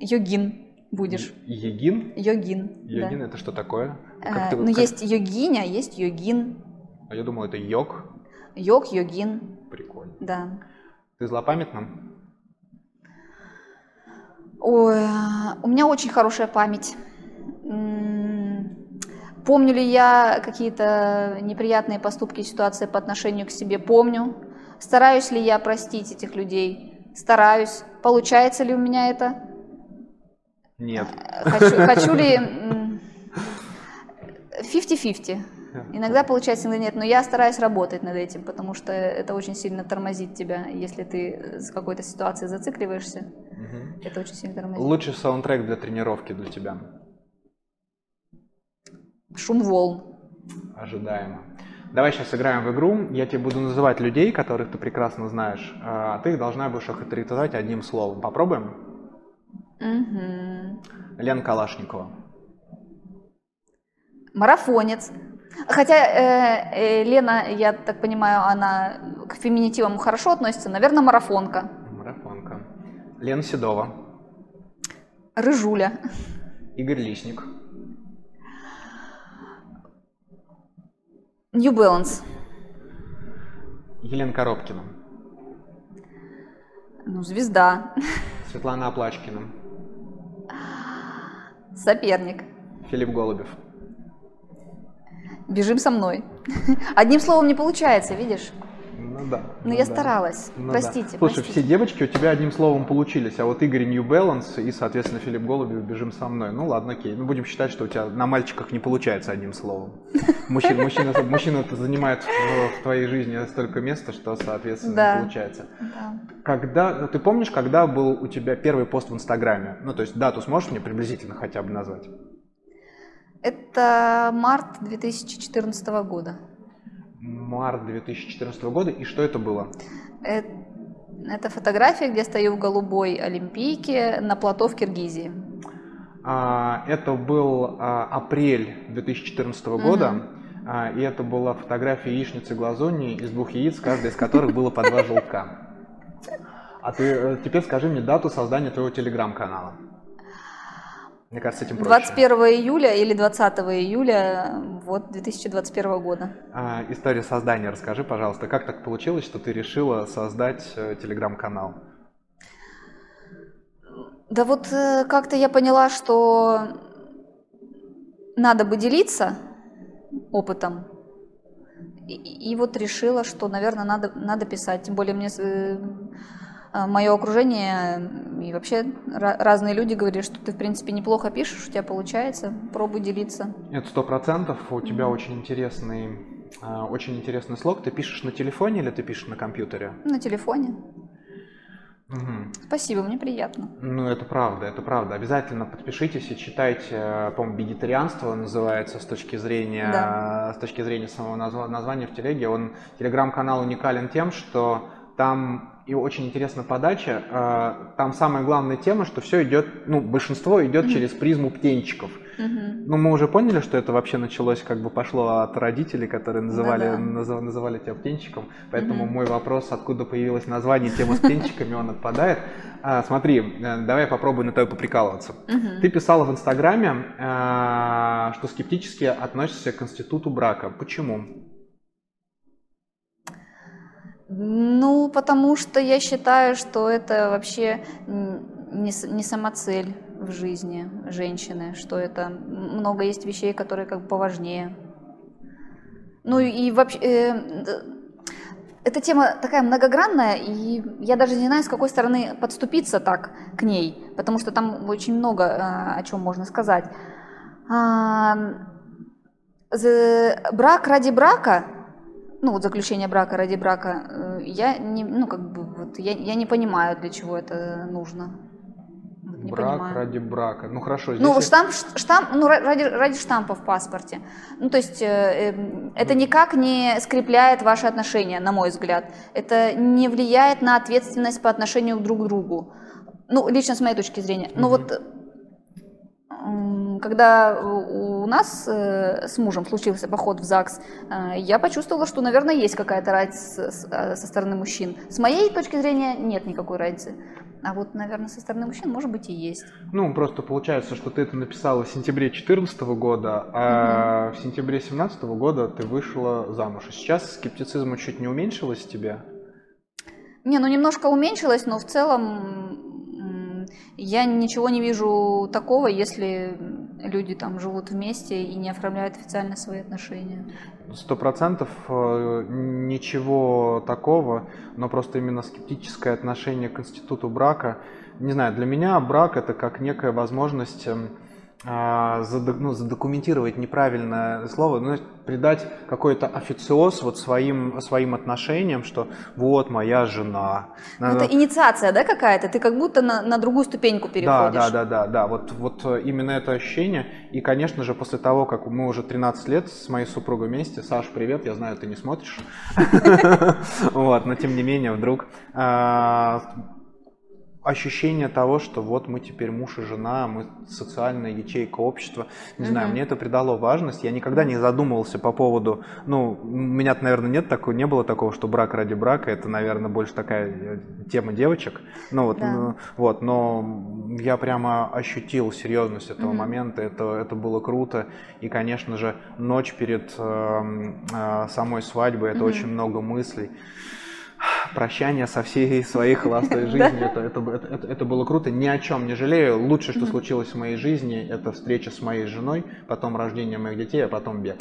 Speaker 2: йогин будешь.
Speaker 1: Йогин?
Speaker 2: Йогин.
Speaker 1: Йогин да. это что такое?
Speaker 2: Как э, ну, как... есть йогиня, есть йогин.
Speaker 1: А я думал, это йог.
Speaker 2: Йог, йогин.
Speaker 1: Прикольно.
Speaker 2: Да.
Speaker 1: Ты злопамятна?
Speaker 2: Ой, у меня очень хорошая память. Помню ли я какие-то неприятные поступки и ситуации по отношению к себе? Помню. Стараюсь ли я простить этих людей? Стараюсь. Получается ли у меня это?
Speaker 1: Нет.
Speaker 2: Хочу, хочу ли 50-50. Иногда получается, иногда нет, но я стараюсь работать над этим, потому что это очень сильно тормозит тебя, если ты с какой-то ситуацией зацикливаешься. Угу. Это очень сильно тормозит.
Speaker 1: Лучший саундтрек для тренировки для тебя?
Speaker 2: Шум волн.
Speaker 1: Ожидаемо. Давай сейчас играем в игру. Я тебе буду называть людей, которых ты прекрасно знаешь, а ты их должна будешь охарактеризовать одним словом. Попробуем?
Speaker 2: Угу.
Speaker 1: Лена Калашникова.
Speaker 2: Марафонец. Хотя э, э, Лена, я так понимаю, она к феминитивам хорошо относится. Наверное, марафонка.
Speaker 1: Марафонка. Лена Седова.
Speaker 2: Рыжуля.
Speaker 1: Игорь Лисник.
Speaker 2: New Balance.
Speaker 1: Елена Коробкина.
Speaker 2: Ну, звезда.
Speaker 1: Светлана Оплачкина.
Speaker 2: Соперник.
Speaker 1: Филипп Голубев.
Speaker 2: Бежим со мной. Одним словом не получается, видишь?
Speaker 1: Ну да.
Speaker 2: Но
Speaker 1: ну
Speaker 2: я
Speaker 1: да.
Speaker 2: старалась. Ну простите.
Speaker 1: Да. Слушай,
Speaker 2: простите.
Speaker 1: все девочки у тебя одним словом получились, а вот Игорь New Balance и, соответственно, Филипп Голубев бежим со мной. Ну ладно, окей. Мы будем считать, что у тебя на мальчиках не получается одним словом. Мужчина, мужчина, мужчина занимает в, в твоей жизни столько места, что, соответственно, да. не получается.
Speaker 2: Да.
Speaker 1: Когда, ты помнишь, когда был у тебя первый пост в Инстаграме? Ну, то есть дату сможешь мне приблизительно хотя бы назвать?
Speaker 2: Это март 2014 года.
Speaker 1: Март 2014 года. И что это было?
Speaker 2: Это, это фотография, где стою в голубой олимпийке на плато в Киргизии.
Speaker 1: А, это был а, апрель 2014 года. Угу. И это была фотография яичницы глазуни из двух яиц, каждая из которых было по два желтка. А ты э, теперь скажи мне дату создания твоего телеграм-канала. Мне кажется, этим проще.
Speaker 2: 21 июля или 20 июля вот 2021 года.
Speaker 1: А, история создания расскажи, пожалуйста. Как так получилось, что ты решила создать э, телеграм-канал?
Speaker 2: Да вот э, как-то я поняла, что надо бы делиться опытом. И, и вот решила, что, наверное, надо, надо писать. Тем более мне э, мое окружение и вообще разные люди говорят, что ты, в принципе, неплохо пишешь, у тебя получается, пробуй делиться.
Speaker 1: Это сто процентов. У тебя mm-hmm. очень интересный, а, очень интересный слог. Ты пишешь на телефоне или ты пишешь на компьютере?
Speaker 2: На телефоне.
Speaker 1: Угу.
Speaker 2: Спасибо, мне приятно.
Speaker 1: Ну, это правда, это правда. Обязательно подпишитесь и читайте, по-моему, «Вегетарианство» называется с точки зрения, да. с точки зрения самого названия в телеге. Он, телеграм-канал уникален тем, что там и очень интересна подача. А, там самая главная тема, что все идет, ну, большинство идет mm-hmm. через призму птенчиков. Mm-hmm. Ну, мы уже поняли, что это вообще началось, как бы пошло от родителей, которые называли, да -да. назыв, называли тебя птенчиком. Поэтому mm-hmm. мой вопрос, откуда появилось название темы с птенчиками, он отпадает. А, смотри, э, давай я попробую на тобой поприкалываться. Mm-hmm. Ты писала в Инстаграме, а, что скептически относишься к институту брака. Почему?
Speaker 2: Ну, потому что я считаю, что это вообще не, не самоцель в жизни женщины, что это много есть вещей, которые как бы поважнее. Ну и вообще, э, эта тема такая многогранная, и я даже не знаю, с какой стороны подступиться так к ней, потому что там очень много э, о чем можно сказать. А, брак ради брака, ну вот заключение брака ради брака, э, я не, ну как бы вот я, я не понимаю, для чего это нужно.
Speaker 1: Не Брак понимаю. ради брака. Ну хорошо.
Speaker 2: Здесь ну штамп, штамп, ну ради ради штампа в паспорте. Ну то есть э, э, это никак не скрепляет ваши отношения, на мой взгляд. Это не влияет на ответственность по отношению друг к другу. Ну лично с моей точки зрения. Ну вот когда у нас э, с мужем случился поход в ЗАГС, э, я почувствовала, что, наверное, есть какая-то разница э, со стороны мужчин. С моей точки зрения нет никакой разницы. А вот, наверное, со стороны мужчин, может быть, и есть.
Speaker 1: Ну, просто получается, что ты это написала в сентябре 2014 года, а угу. в сентябре 2017 года ты вышла замуж. И сейчас скептицизм чуть не уменьшилось тебе?
Speaker 2: Не, ну немножко уменьшилось, но в целом я ничего не вижу такого, если люди там живут вместе и не оформляют официально свои отношения.
Speaker 1: Сто процентов э, ничего такого, но просто именно скептическое отношение к институту брака. Не знаю, для меня брак это как некая возможность а, ну, задокументировать неправильное слово, ну, придать какой-то официоз вот своим, своим отношениям, что вот моя жена.
Speaker 2: Ну, это инициация, да, какая-то? Ты как будто на, на другую ступеньку переходишь.
Speaker 1: Да, да, да, да, да. Вот, вот именно это ощущение. И, конечно же, после того, как мы уже 13 лет с моей супругой вместе, Саш, привет, я знаю, ты не смотришь. Вот, но тем не менее, вдруг а, ощущение того, что вот мы теперь муж и жена, мы социальная ячейка общества. Не mm-hmm. знаю, мне это придало важность. Я никогда не задумывался по поводу, ну, у меня, наверное, нет такого, не было такого, что брак ради брака, это, наверное, больше такая э, тема девочек. Ну вот, да. ну, вот, но я прямо ощутил серьезность этого mm-hmm. момента, это, это было круто. И, конечно же, ночь перед э, э, самой свадьбой, это mm-hmm. очень много мыслей прощание со всей своей холостой жизнью. Это, это, это, это было круто. Ни о чем не жалею. Лучшее, что случилось в моей жизни, это встреча с моей женой, потом рождение моих детей, а потом бег.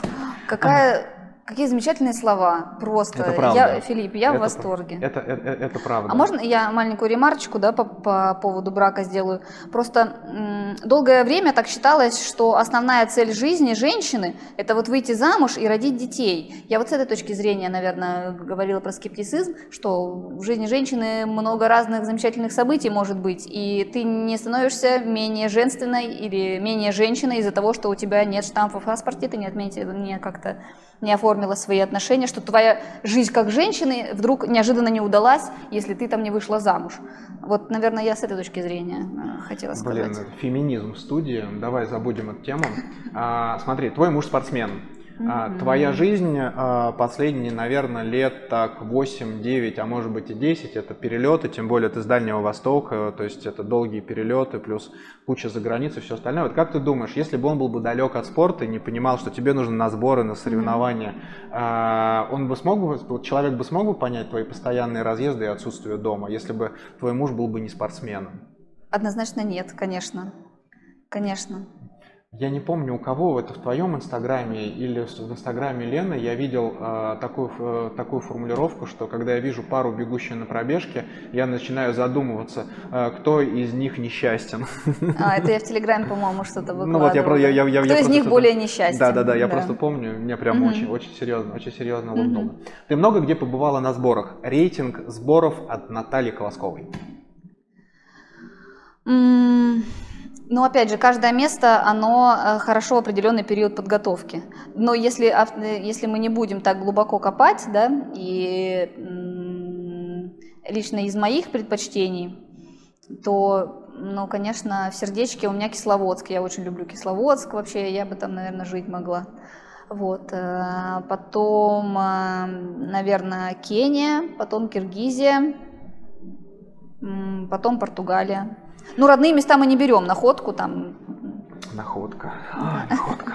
Speaker 2: Какая Какие замечательные слова, просто.
Speaker 1: Это правда.
Speaker 2: Я, Филипп, я это, в восторге.
Speaker 1: Это, это, это правда.
Speaker 2: А можно я маленькую ремарочку да, по, по поводу брака сделаю? Просто долгое время так считалось, что основная цель жизни женщины – это вот выйти замуж и родить детей. Я вот с этой точки зрения, наверное, говорила про скептицизм, что в жизни женщины много разных замечательных событий может быть, и ты не становишься менее женственной или менее женщиной из-за того, что у тебя нет штампа в паспорте, ты не, отметил, не как-то не оформила свои отношения, что твоя жизнь как женщины вдруг неожиданно не удалась, если ты там не вышла замуж. Вот, наверное, я с этой точки зрения э, хотела сказать.
Speaker 1: Блин, феминизм в студии, давай забудем эту тему. А, смотри, твой муж спортсмен, Mm-hmm. Твоя жизнь а, последние, наверное, лет так 8-9, а может быть и 10, это перелеты, тем более ты с Дальнего Востока, то есть это долгие перелеты, плюс куча за границей, все остальное. Вот как ты думаешь, если бы он был бы далек от спорта и не понимал, что тебе нужно на сборы, на соревнования, mm-hmm. он бы смог бы, человек бы смог бы понять твои постоянные разъезды и отсутствие дома, если бы твой муж был бы не спортсменом?
Speaker 2: Однозначно нет, конечно. Конечно.
Speaker 1: Я не помню, у кого это в твоем инстаграме или в инстаграме Лены я видел э, такую, э, такую формулировку, что когда я вижу пару бегущую на пробежке, я начинаю задумываться, э, кто из них несчастен.
Speaker 2: А, это я в Телеграме, по-моему, что-то выкладывала. Ну
Speaker 1: вот я, я, я, я,
Speaker 2: кто
Speaker 1: я
Speaker 2: из них более несчастен?
Speaker 1: Да, да, да, я да. просто помню, мне прям угу. очень, очень серьезно, очень серьезно улыбнуло. Угу. Ты много где побывала на сборах? Рейтинг сборов от Натальи Колосковой.
Speaker 2: Mm. Но опять же, каждое место, оно э, хорошо определенный период подготовки. Но если, если мы не будем так глубоко копать, да, и лично из моих предпочтений, то, ну, конечно, в сердечке у меня Кисловодск. Я очень люблю Кисловодск вообще, я бы там, наверное, жить могла. Вот. Э, потом, э, наверное, Кения, потом Киргизия, потом Португалия. Ну, родные места мы не берем, находку там.
Speaker 1: Находка. А, находка.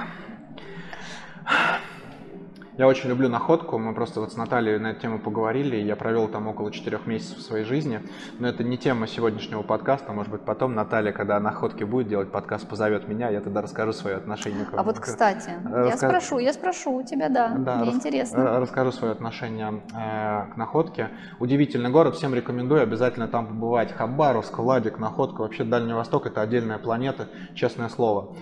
Speaker 1: Я очень люблю находку. Мы просто вот с Натальей на эту тему поговорили. Я провел там около четырех месяцев своей жизни. Но это не тема сегодняшнего подкаста. Может быть, потом Наталья, когда находки будет делать подкаст, позовет меня, я тогда расскажу свое отношение к
Speaker 2: А вот, кстати, Рассказ... я спрошу, я спрошу у тебя, да. да Мне рас... интересно.
Speaker 1: Э, расскажу свое отношение э, к находке. Удивительный город, всем рекомендую обязательно там побывать. Хабаровск, Владик, находка. Вообще Дальний Восток это отдельная планета, честное слово.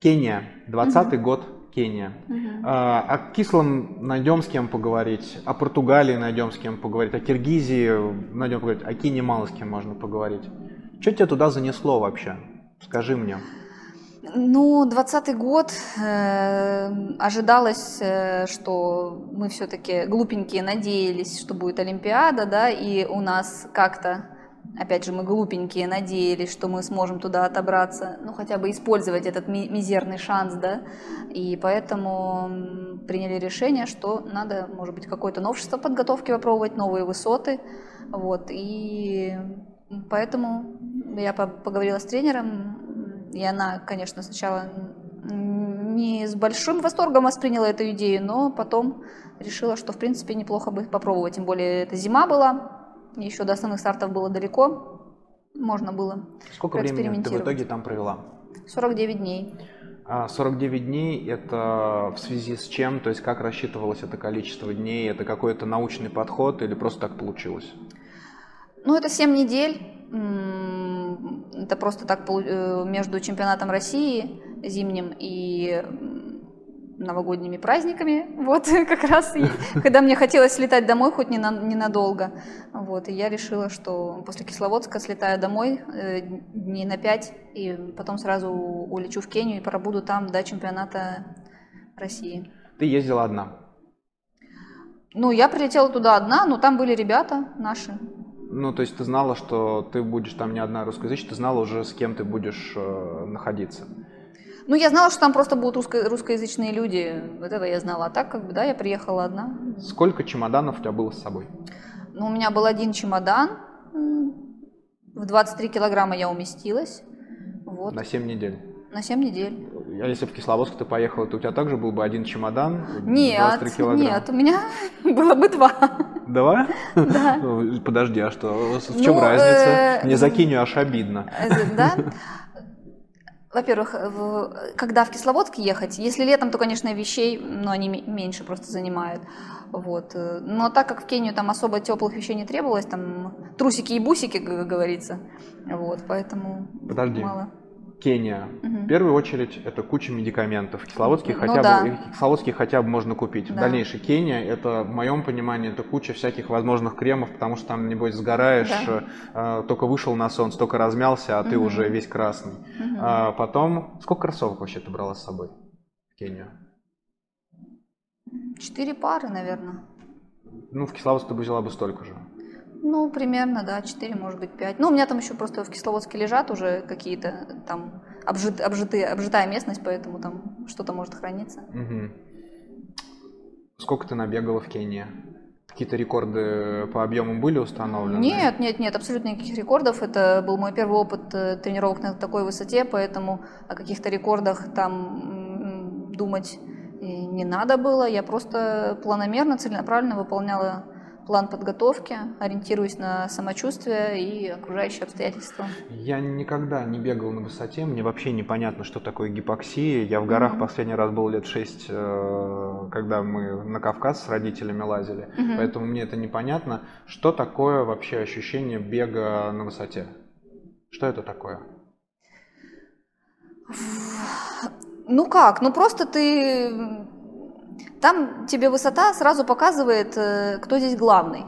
Speaker 1: Кения, 20 угу. год Кения. Угу. А, о кислом найдем с кем поговорить, о Португалии найдем с кем поговорить, о Киргизии найдем поговорить, о Кении мало с кем можно поговорить. Что тебя туда занесло вообще? Скажи мне.
Speaker 2: Ну, двадцатый год э, ожидалось, э, что мы все-таки глупенькие надеялись, что будет Олимпиада, да, и у нас как-то, опять же, мы глупенькие надеялись, что мы сможем туда отобраться, ну, хотя бы использовать этот ми- мизерный шанс, да, и поэтому приняли решение, что надо, может быть, какое-то новшество подготовки попробовать, новые высоты, вот, и поэтому я поговорила с тренером, и она, конечно, сначала не с большим восторгом восприняла эту идею, но потом решила, что, в принципе, неплохо бы попробовать. Тем более, это зима была, еще до основных стартов было далеко, можно было
Speaker 1: Сколько времени ты в итоге там провела?
Speaker 2: 49 дней.
Speaker 1: 49 а, дней – это в связи с чем? То есть как рассчитывалось это количество дней? Это какой-то научный подход или просто так получилось?
Speaker 2: Ну, это 7 недель это просто так э, между чемпионатом России зимним и новогодними праздниками, вот как раз, когда мне хотелось слетать домой хоть ненадолго, вот, и я решила, что после Кисловодска слетаю домой э, дней на пять, и потом сразу улечу в Кению и пробуду там до чемпионата России.
Speaker 1: Ты ездила одна?
Speaker 2: Ну, я прилетела туда одна, но там были ребята наши,
Speaker 1: ну, то есть ты знала, что ты будешь там не одна русскоязычная, ты знала уже, с кем ты будешь э, находиться.
Speaker 2: Ну, я знала, что там просто будут русско- русскоязычные люди. Вот это я знала. А так, как бы, да, я приехала одна.
Speaker 1: Сколько чемоданов у тебя было с собой?
Speaker 2: Ну, у меня был один чемодан. В 23 килограмма я уместилась. Вот.
Speaker 1: На 7 недель?
Speaker 2: На 7 недель.
Speaker 1: А если в Кисловодск ты поехала, то у тебя также был бы один чемодан?
Speaker 2: Нет, нет, у меня было бы два.
Speaker 1: Два?
Speaker 2: Да.
Speaker 1: Подожди, а что? В чем ну, разница? Э, Мне за Киню аж обидно.
Speaker 2: Э, да? Во-первых, когда в Кисловодск ехать, если летом, то, конечно, вещей, но они меньше просто занимают. Вот. Но так как в Кению там особо теплых вещей не требовалось, там трусики и бусики, как говорится, вот, поэтому
Speaker 1: Подожди.
Speaker 2: мало.
Speaker 1: Кения. Угу. В первую очередь это куча медикаментов. Кисловодские, ну, хотя, да. бы, кисловодские хотя бы можно купить. Да. В Кения, это, в моем понимании, это куча всяких возможных кремов, потому что там, небось, сгораешь, да. э, только вышел на солнце, только размялся, а угу. ты уже весь красный. Угу. А потом, сколько кроссовок вообще ты брала с собой в Кению?
Speaker 2: Четыре пары, наверное.
Speaker 1: Ну, в Кисловодск ты бы взяла бы столько же.
Speaker 2: Ну, примерно, да, 4, может быть, 5. Ну, у меня там еще просто в Кисловодске лежат уже какие-то там обжит, обжитые, обжитая местность, поэтому там что-то может храниться.
Speaker 1: Угу. Сколько ты набегала в Кении? Какие-то рекорды по объему были установлены?
Speaker 2: Нет, нет, нет, абсолютно никаких рекордов. Это был мой первый опыт э, тренировок на такой высоте, поэтому о каких-то рекордах там думать не надо было. Я просто планомерно, целенаправленно выполняла план подготовки, ориентируясь на самочувствие и окружающие обстоятельства?
Speaker 1: Я никогда не бегал на высоте, мне вообще непонятно, что такое гипоксия. Я в горах mm-hmm. последний раз был лет шесть, э, когда мы на Кавказ с родителями лазили, mm-hmm. поэтому мне это непонятно. Что такое вообще ощущение бега на высоте? Что это такое?
Speaker 2: Ну как? Ну просто ты там тебе высота сразу показывает, э, кто здесь главный.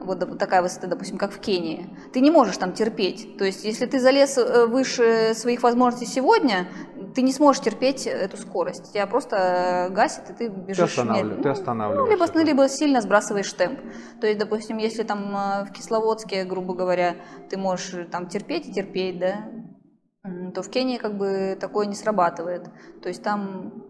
Speaker 2: Вот такая высота, допустим, как в Кении. Ты не можешь там терпеть. То есть, если ты залез э, выше своих возможностей сегодня, ты не сможешь терпеть эту скорость. Тебя просто гасит, и ты бежишь.
Speaker 1: Ты, останавливаешь. ты останавливаешь.
Speaker 2: Ну, либо, либо сильно сбрасываешь темп. То есть, допустим, если там э, в Кисловодске, грубо говоря, ты можешь там терпеть и терпеть, да, то в Кении как бы такое не срабатывает. То есть там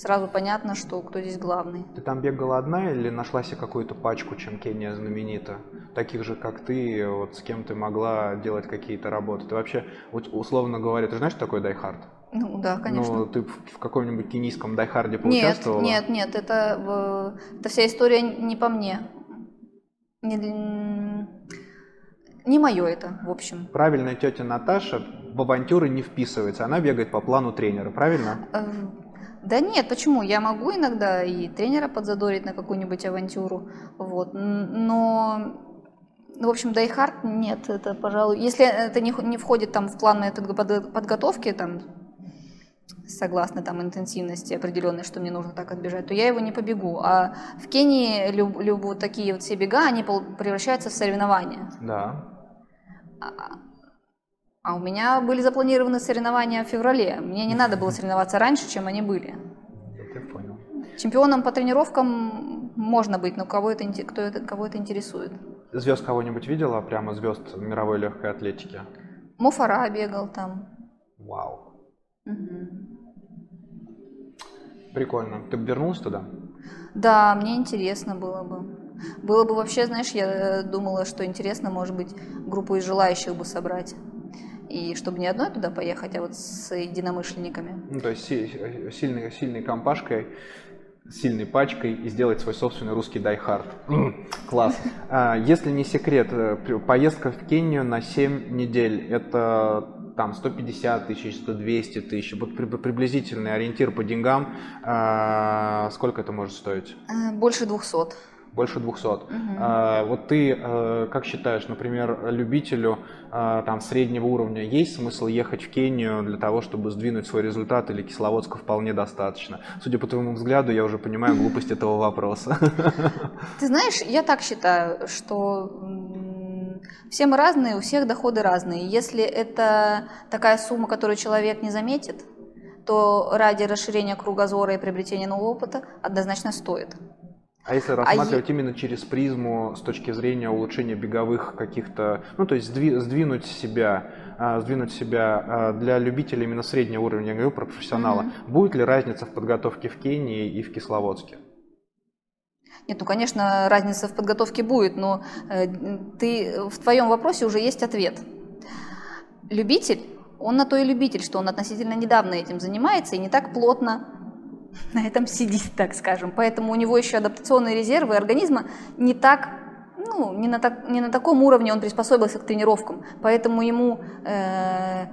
Speaker 2: сразу понятно, что кто здесь главный.
Speaker 1: Ты там бегала одна или нашла себе какую-то пачку, чем Кения знаменита? Таких же, как ты, вот с кем ты могла делать какие-то работы? Ты вообще, вот, условно говоря, ты знаешь, что такое die hard?
Speaker 2: Ну да, конечно.
Speaker 1: Ну, ты в каком-нибудь кенийском die hard е поучаствовала?
Speaker 2: Нет, нет, нет, это, это вся история не по мне. Не, не мое это, в общем.
Speaker 1: Правильная тетя Наташа в авантюры не вписывается, она бегает по плану тренера, правильно?
Speaker 2: Да нет, почему? Я могу иногда и тренера подзадорить на какую-нибудь авантюру, вот, но, в общем, дайхард нет, это, пожалуй, если это не, не входит там в план моей подготовки, там, согласно там интенсивности определенной, что мне нужно так отбежать, то я его не побегу. А в Кении люб, люб, вот такие вот все бега, они превращаются в соревнования.
Speaker 1: Да.
Speaker 2: А, у меня были запланированы соревнования в феврале. Мне не надо было соревноваться раньше, чем они были.
Speaker 1: Я понял.
Speaker 2: Чемпионом по тренировкам можно быть, но кого это, кто это, кого это интересует?
Speaker 1: Звезд кого-нибудь видела? Прямо звезд мировой легкой атлетики?
Speaker 2: Мофара бегал там.
Speaker 1: Вау.
Speaker 2: Угу.
Speaker 1: Прикольно. Ты бы вернулась туда?
Speaker 2: Да, мне интересно было бы. Было бы вообще, знаешь, я думала, что интересно, может быть, группу из желающих бы собрать. И чтобы не одной туда поехать, а вот с единомышленниками.
Speaker 1: Ну, то есть сильной, сильной компашкой, сильной пачкой и сделать свой собственный русский дайхард. Класс. А, если не секрет, э, поездка в Кению на 7 недель – это там 150 тысяч, 100, 200 тысяч, вот приблизительный ориентир по деньгам, а, сколько это может стоить?
Speaker 2: Э, больше 200.
Speaker 1: Больше 200. Угу. А, вот ты а, как считаешь, например, любителю а, там среднего уровня есть смысл ехать в Кению для того, чтобы сдвинуть свой результат, или Кисловодска вполне достаточно? Судя по твоему взгляду, я уже понимаю глупость этого вопроса.
Speaker 2: Ты знаешь, я так считаю, что все мы разные, у всех доходы разные. Если это такая сумма, которую человек не заметит, то ради расширения кругозора и приобретения нового опыта однозначно стоит.
Speaker 1: А если рассматривать а именно через призму с точки зрения улучшения беговых каких-то, ну то есть сдвинуть себя, а, сдвинуть себя а, для любителей именно среднего уровня, я говорю про профессионала, mm-hmm. будет ли разница в подготовке в Кении и в Кисловодске?
Speaker 2: Нет, ну, конечно, разница в подготовке будет, но э, ты, в твоем вопросе уже есть ответ. Любитель, он на то и любитель, что он относительно недавно этим занимается и не так плотно на этом сидит, так скажем. Поэтому у него еще адаптационные резервы организма не так ну, не на, так, не на таком уровне он приспособился к тренировкам, поэтому ему э,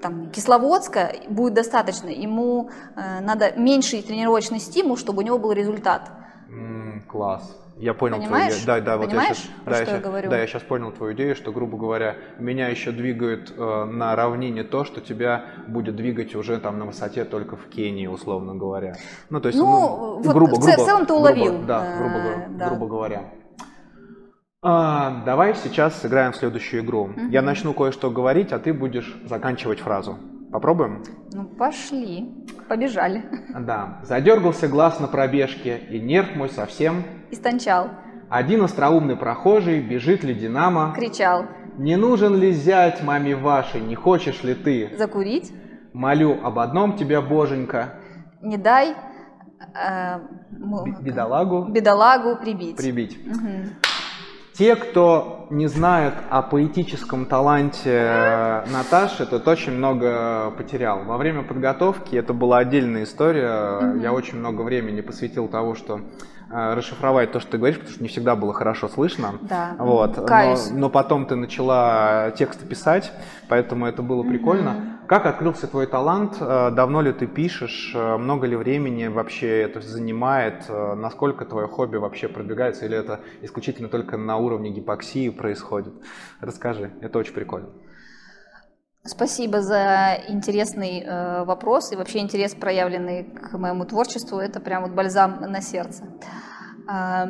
Speaker 2: там, Кисловодска будет достаточно, ему э, надо меньший тренировочный стимул, чтобы у него был результат.
Speaker 1: Mm, класс. Я понял
Speaker 2: Понимаешь?
Speaker 1: твою идею. Да, да,
Speaker 2: вот я
Speaker 1: сейчас,
Speaker 2: да,
Speaker 1: я,
Speaker 2: что я, говорю?
Speaker 1: Да, я сейчас понял твою идею, что, грубо говоря, меня еще двигает э, на равнине то, что тебя будет двигать уже там на высоте только в Кении, условно говоря.
Speaker 2: Ну, то есть, ну, ну вот грубо, в грубо, целом ты уловил.
Speaker 1: Грубо, да, грубо, э, да. грубо говоря. А, давай сейчас сыграем в следующую игру. Угу. Я начну кое-что говорить, а ты будешь заканчивать фразу. Попробуем?
Speaker 2: Ну, пошли. Побежали.
Speaker 1: Да. Задергался глаз на пробежке, и нерв мой совсем...
Speaker 2: Истончал.
Speaker 1: Один остроумный прохожий, бежит ли Динамо...
Speaker 2: Кричал.
Speaker 1: Не нужен ли зять маме вашей, не хочешь ли ты...
Speaker 2: Закурить?
Speaker 1: Молю об одном тебя, боженька.
Speaker 2: Не дай... Э,
Speaker 1: бедолагу...
Speaker 2: Бедолагу прибить.
Speaker 1: Прибить. Угу. Те, кто не знает о поэтическом таланте э, Наташи, тот очень много потерял. Во время подготовки это была отдельная история. Mm-hmm. Я очень много времени посвятил того, что э, расшифровать то, что ты говоришь, потому что не всегда было хорошо слышно.
Speaker 2: Да.
Speaker 1: Вот. Но, но потом ты начала тексты писать, поэтому это было прикольно. Mm-hmm. Как открылся твой талант? Э, давно ли ты пишешь? Э, много ли времени вообще это занимает? Э, насколько твое хобби вообще продвигается? Или это исключительно только на уровне гипоксии происходит? Расскажи, это очень прикольно.
Speaker 2: Спасибо за интересный э, вопрос и вообще интерес, проявленный к моему творчеству. Это прям вот бальзам на сердце. Э,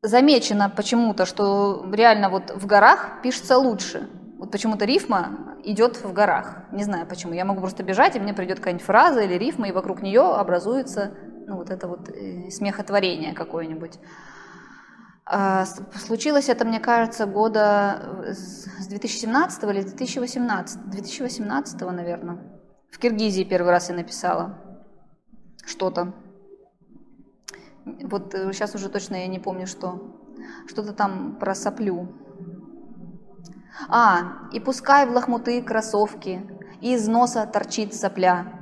Speaker 2: замечено почему-то, что реально вот в горах пишется лучше. Вот почему-то рифма идет в горах. Не знаю почему. Я могу просто бежать, и мне придет какая-нибудь фраза или рифма, и вокруг нее образуется ну, вот это вот э, смехотворение какое-нибудь. А, случилось это, мне кажется, года с 2017 или 2018. 2018, наверное. В Киргизии первый раз я написала что-то. Вот сейчас э, уже точно я не помню, что. Что-то там про соплю. А, и пускай в лохмуты кроссовки, и из носа торчит сопля.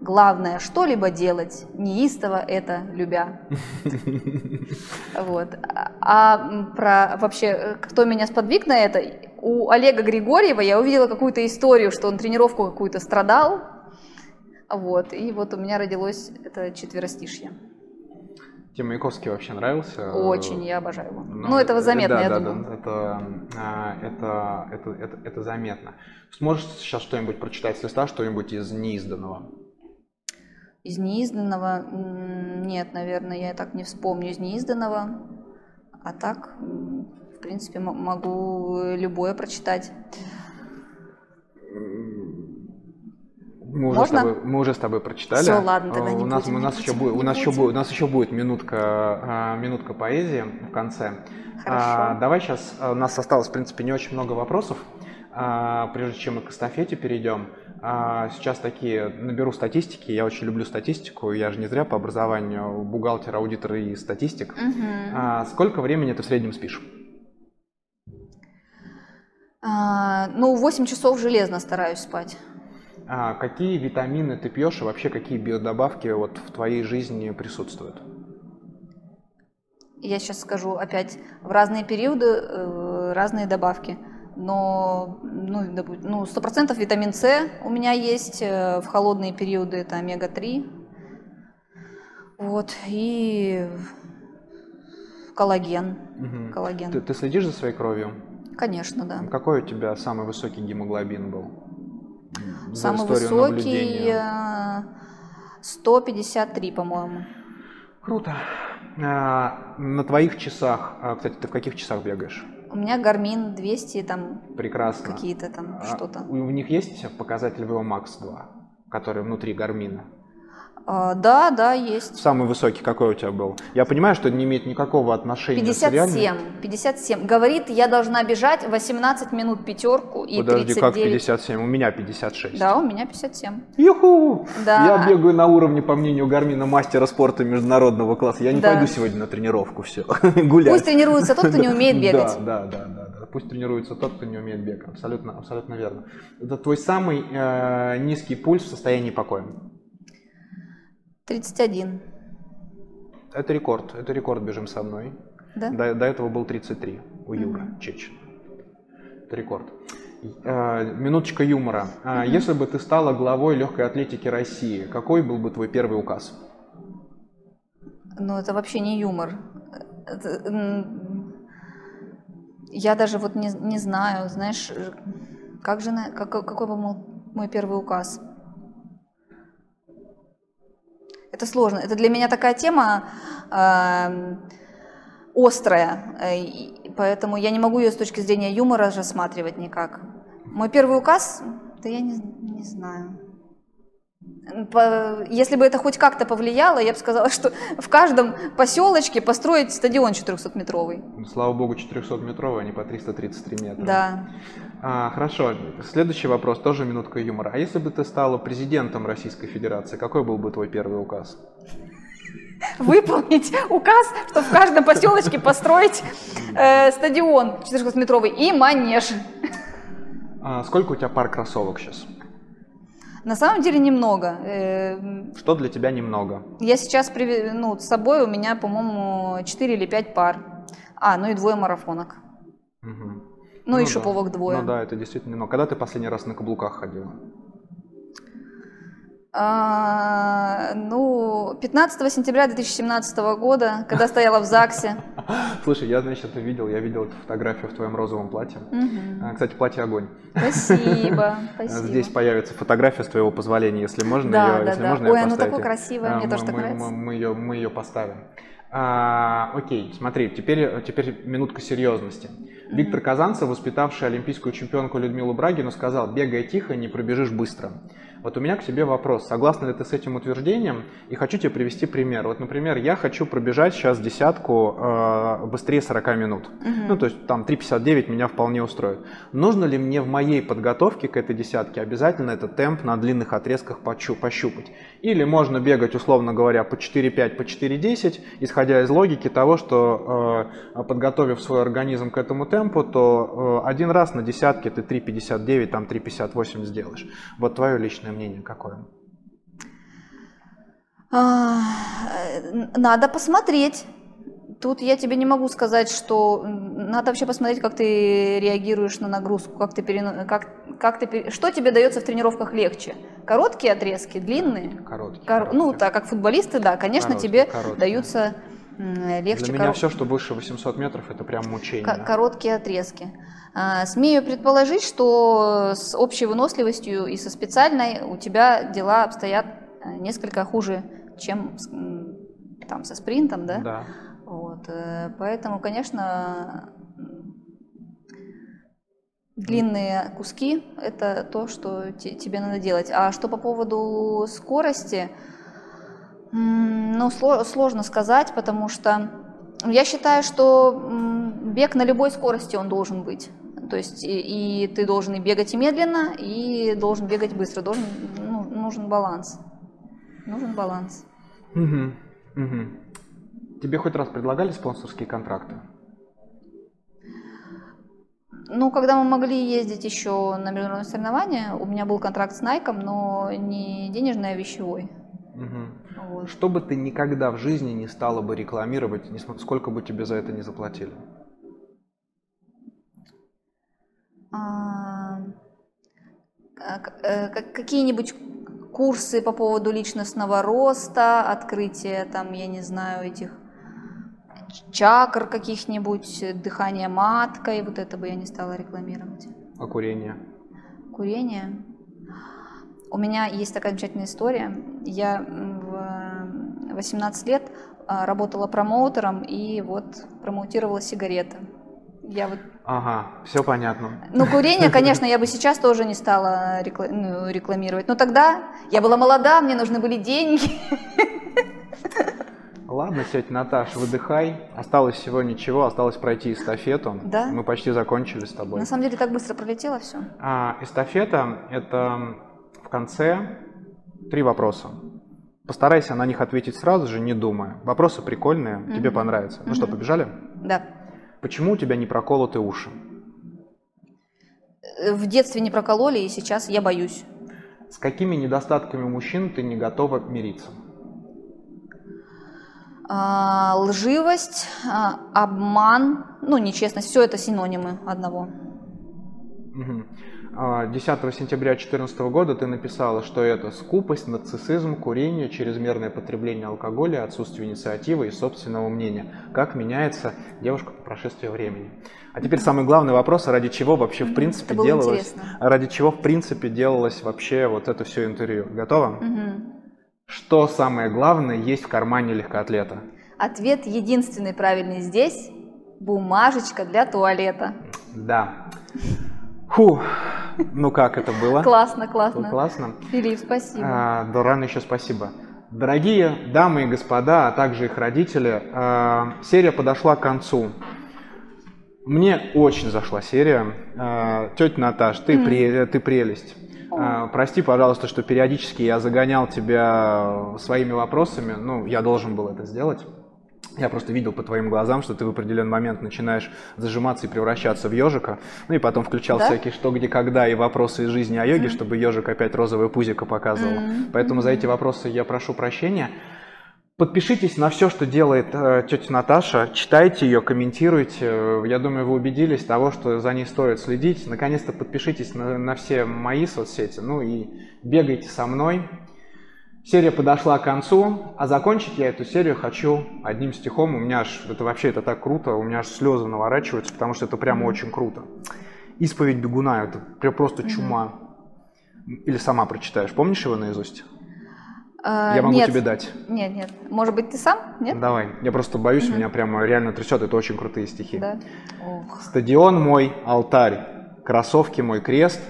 Speaker 2: Главное, что-либо делать, неистово это любя. Вот. А про вообще, кто меня сподвиг на это? У Олега Григорьева я увидела какую-то историю, что он тренировку какую-то страдал. Вот. И вот у меня родилось это четверостишье.
Speaker 1: Тебе Маяковский вообще нравился?
Speaker 2: Очень, я обожаю его. Ну, ну этого заметно,
Speaker 1: да,
Speaker 2: я
Speaker 1: да,
Speaker 2: думаю.
Speaker 1: Да, это, а, это, это, это, это заметно. Сможешь сейчас что-нибудь прочитать с листа, что-нибудь из неизданного?
Speaker 2: Из неизданного нет, наверное, я так не вспомню из неизданного. А так, в принципе, могу любое прочитать.
Speaker 1: Мы уже, Можно? с тобой, мы уже с тобой прочитали.
Speaker 2: Все, ладно, тогда не
Speaker 1: у нас,
Speaker 2: будем,
Speaker 1: у нас еще будет, у нас еще будет, у нас еще будет минутка, а, минутка поэзии в конце.
Speaker 2: Хорошо. А,
Speaker 1: давай сейчас, у нас осталось, в принципе, не очень много вопросов. А, прежде чем мы к эстафете перейдем, а, сейчас такие наберу статистики. Я очень люблю статистику. Я же не зря по образованию бухгалтер, аудитор и статистик.
Speaker 2: Угу.
Speaker 1: Сколько времени ты в среднем спишь?
Speaker 2: Ну, 8 часов железно стараюсь спать.
Speaker 1: А какие витамины ты пьешь и вообще какие биодобавки вот в твоей жизни присутствуют?
Speaker 2: Я сейчас скажу опять, в разные периоды э, разные добавки. Но ну, ну, 100% витамин С у меня есть, э, в холодные периоды это омега-3. Вот, и коллаген.
Speaker 1: Угу.
Speaker 2: коллаген.
Speaker 1: Ты, ты следишь за своей кровью?
Speaker 2: Конечно, да.
Speaker 1: Какой у тебя самый высокий гемоглобин был?
Speaker 2: Самый высокий 153, э, по-моему.
Speaker 1: Круто. А, на твоих часах, а, кстати, ты в каких часах бегаешь?
Speaker 2: У меня Гармин 200, там
Speaker 1: Прекрасно.
Speaker 2: какие-то там
Speaker 1: а,
Speaker 2: что-то.
Speaker 1: У, у них есть показатель VO Max 2, который внутри Гармина?
Speaker 2: А, да, да, есть.
Speaker 1: Самый высокий какой у тебя был? Я понимаю, что это не имеет никакого отношения
Speaker 2: 57,
Speaker 1: с реальным.
Speaker 2: 57. Говорит, я должна бежать 18 минут пятерку и
Speaker 1: Подожди,
Speaker 2: 39.
Speaker 1: как 57? У меня 56.
Speaker 2: Да, у меня 57.
Speaker 1: Юху!
Speaker 2: Да.
Speaker 1: Я бегаю на уровне, по мнению Гармина, мастера спорта международного класса. Я не
Speaker 2: Да.
Speaker 1: пойду сегодня на тренировку, все, гулять.
Speaker 2: Пусть тренируется тот, кто не умеет бегать.
Speaker 1: Да, да, да, да, да. Пусть тренируется тот, кто не умеет бегать. Абсолютно, абсолютно верно. Это твой самый э, низкий пульс в состоянии покоя.
Speaker 2: 31.
Speaker 1: Это рекорд. Это рекорд бежим со мной.
Speaker 2: Да?
Speaker 1: До, до этого был 33 у Юры
Speaker 2: Мгм.
Speaker 1: Чечин. Это рекорд. Э, Минуточка юмора.
Speaker 2: Мгм.
Speaker 1: Если бы ты стала главой легкой атлетики России, какой был бы твой первый указ?
Speaker 2: Ну, это вообще не юмор. Это, я даже вот не, не знаю, знаешь, как же, на- как- какой был мой- мой первый указ? Это сложно. Это для меня такая тема эм, острая, э, поэтому я не могу ее с точки зрения юмора рассматривать никак. Мой первый указ, да я не, не знаю. По- Если бы это хоть как-то повлияло, я бы сказала, что в каждом поселочке построить стадион 400-метровый.
Speaker 1: Слава богу, 400-метровый, а не по 333 метра.
Speaker 2: Да.
Speaker 1: А, хорошо. Следующий вопрос, тоже минутка юмора. А если бы ты стала президентом Российской Федерации, какой был бы твой первый указ?
Speaker 2: Выполнить указ, что в каждом поселочке построить э, стадион 400-метровый и манеж.
Speaker 1: А, сколько у тебя пар кроссовок сейчас?
Speaker 2: На самом деле немного. Э,
Speaker 1: Что для тебя немного?
Speaker 2: Я сейчас ну, с собой у меня, по-моему, 4 или 5 пар. А, ну и двое марафонок.
Speaker 1: Мгм.
Speaker 2: Ну, и
Speaker 1: да.
Speaker 2: шиповок двое.
Speaker 1: Ну да, это действительно немного. Когда ты последний раз на каблуках ходила?
Speaker 2: А, ну, 15 сентября 2017 года, когда стояла в ЗАГСе.
Speaker 1: Слушай, я, значит, видел, я видел эту фотографию в твоем розовом платье. А, Кстати, платье огонь.
Speaker 2: Спасибо, спасибо.
Speaker 1: Здесь появится фотография, с твоего позволения, если можно
Speaker 2: Да,
Speaker 1: ее,
Speaker 2: да,
Speaker 1: если
Speaker 2: да.
Speaker 1: можно
Speaker 2: Ой,
Speaker 1: ее
Speaker 2: оно
Speaker 1: поставить.
Speaker 2: такое красивое,
Speaker 1: А,
Speaker 2: мне тоже
Speaker 1: мы,
Speaker 2: так
Speaker 1: мы-
Speaker 2: нравится.
Speaker 1: Мы, мы ее, мы ее поставим. А, окей, смотри, теперь, теперь минутка серьезности. Виктор Казанцев, воспитавший олимпийскую чемпионку Людмилу Брагину, сказал, бегай тихо, не пробежишь быстро. Вот у меня к тебе вопрос, согласна ли ты с этим утверждением? И хочу тебе привести пример. Вот, например, я хочу пробежать сейчас десятку э, быстрее 40 минут.
Speaker 2: Мгм.
Speaker 1: Ну, то есть там 3.59 меня вполне устроит. Нужно ли мне в моей подготовке к этой десятке обязательно этот темп на длинных отрезках пощупать? Или можно бегать, условно говоря, по 4.5, по 4.10, исходя из логики того, что э, подготовив свой организм к этому темпу, то э, один раз на десятке ты 3.59, там 3.58 сделаешь. Вот твое личное мнение какое?
Speaker 2: А, Надо посмотреть. Тут я тебе не могу сказать, что надо вообще посмотреть, как ты реагируешь на нагрузку, как ты перено- как, как ты пере- что тебе дается в тренировках легче. Короткие отрезки, длинные.
Speaker 1: Короткий.
Speaker 2: Кор- Ну, так как футболисты, да, конечно,
Speaker 1: Короткие,
Speaker 2: тебе
Speaker 1: короткие.
Speaker 2: даются легче
Speaker 1: Для меня
Speaker 2: коро-
Speaker 1: все, что выше 800 метров, это прям мучение.
Speaker 2: ко- короткие отрезки. А, Смею предположить, что с общей выносливостью и со специальной у тебя дела обстоят э, несколько хуже, чем там со спринтом, да?
Speaker 1: Да.
Speaker 2: Вот, э, поэтому, конечно, длинные куски – это то, что тебе надо делать. А что по поводу скорости, ну, сложно сказать, потому что я считаю, что бег на любой скорости он должен быть. То есть и, и ты должен и бегать и медленно, и должен бегать быстро. Должен, ну, нужен баланс. Нужен баланс.
Speaker 1: Угу, угу. Тебе хоть раз предлагали спонсорские контракты?
Speaker 2: Ну, когда мы могли ездить еще на международные соревнования, у меня был контракт с Nike, но не денежный, а вещевой.
Speaker 1: Угу. Вот. Что бы ты никогда в жизни не стала бы рекламировать, сколько бы тебе за это не заплатили?
Speaker 2: А, э, какие-нибудь курсы по поводу личностного роста, открытие там, я не знаю, этих чакр каких-нибудь, дыхание маткой, вот это бы я не стала рекламировать.
Speaker 1: А курение?
Speaker 2: Курение? У меня есть такая замечательная история. Я в 18 лет а, работала промоутером и вот промоутировала сигареты.
Speaker 1: Я вот... Ага, все понятно.
Speaker 2: Ну, курение, конечно, я бы сейчас тоже не стала рекла... ну, рекламировать. Но тогда я была молода, мне нужны были деньги.
Speaker 1: Ладно, тетя Наташа, выдыхай. Осталось всего ничего, осталось пройти эстафету.
Speaker 2: Да?
Speaker 1: Мы почти закончили с тобой.
Speaker 2: На самом деле так быстро пролетело все.
Speaker 1: А, эстафета – это в конце три вопроса. Постарайся на них ответить сразу же, не думая. Вопросы прикольные, угу. тебе понравятся. Ну угу. что, побежали?
Speaker 2: Да.
Speaker 1: Почему у тебя не проколоты уши?
Speaker 2: В детстве не прокололи, и сейчас я боюсь.
Speaker 1: С какими недостатками мужчин ты не готова мириться?
Speaker 2: А, лживость, а, обман, ну, нечестность, все это синонимы одного.
Speaker 1: 10 а, сентября 2014 года ты написала, что это скупость, нарциссизм, курение, чрезмерное потребление алкоголя, отсутствие инициативы и собственного мнения. Как меняется девушка по прошествии времени? А теперь самый главный вопрос, ради чего вообще в принципе делалось, интересно. ради чего в принципе делалось вообще вот это все интервью. Готово? Угу. Что самое главное есть в кармане легкоатлета?
Speaker 2: Ответ единственный правильный здесь – бумажечка для туалета.
Speaker 1: Да. Фу, ну как это было?
Speaker 2: Классно, классно.
Speaker 1: классно.
Speaker 2: Филипп, спасибо.
Speaker 1: А, да рано еще спасибо. Дорогие дамы и господа, а также их родители, а, серия подошла к концу. Мне очень зашла серия. А, тетя Наташ, ты, mm. пре, ты прелесть. А, прости, пожалуйста, что периодически я загонял тебя своими вопросами. Ну, я должен был это сделать. Я просто видел по твоим глазам, что ты в определенный момент начинаешь зажиматься и превращаться в ежика. Ну и потом включал да? всякие что, где, когда и вопросы из жизни о йоге, mm-hmm. чтобы ежик опять розовое пузико показывал. Mm-hmm. Поэтому за эти вопросы я прошу прощения. Подпишитесь на все, что делает э, тетя Наташа, читайте ее, комментируйте. Я думаю, вы убедились того, что за ней стоит следить. Наконец-то подпишитесь на, на все мои соцсети, ну и бегайте со мной. Серия подошла к концу, а закончить я эту серию хочу одним стихом. У меня аж, это вообще это так круто, у меня аж слезы наворачиваются, потому что это прямо очень круто. Исповедь бегуна, это прям просто чума. Или сама прочитаешь, помнишь его наизусть?
Speaker 2: А,
Speaker 1: я могу
Speaker 2: нет.
Speaker 1: тебе дать.
Speaker 2: Нет, нет. Может быть, ты сам? Нет?
Speaker 1: Давай. Я просто боюсь, угу. меня прямо реально трясет. Это очень крутые стихи.
Speaker 2: Да.
Speaker 1: Ох. Стадион мой, алтарь, кроссовки мой крест,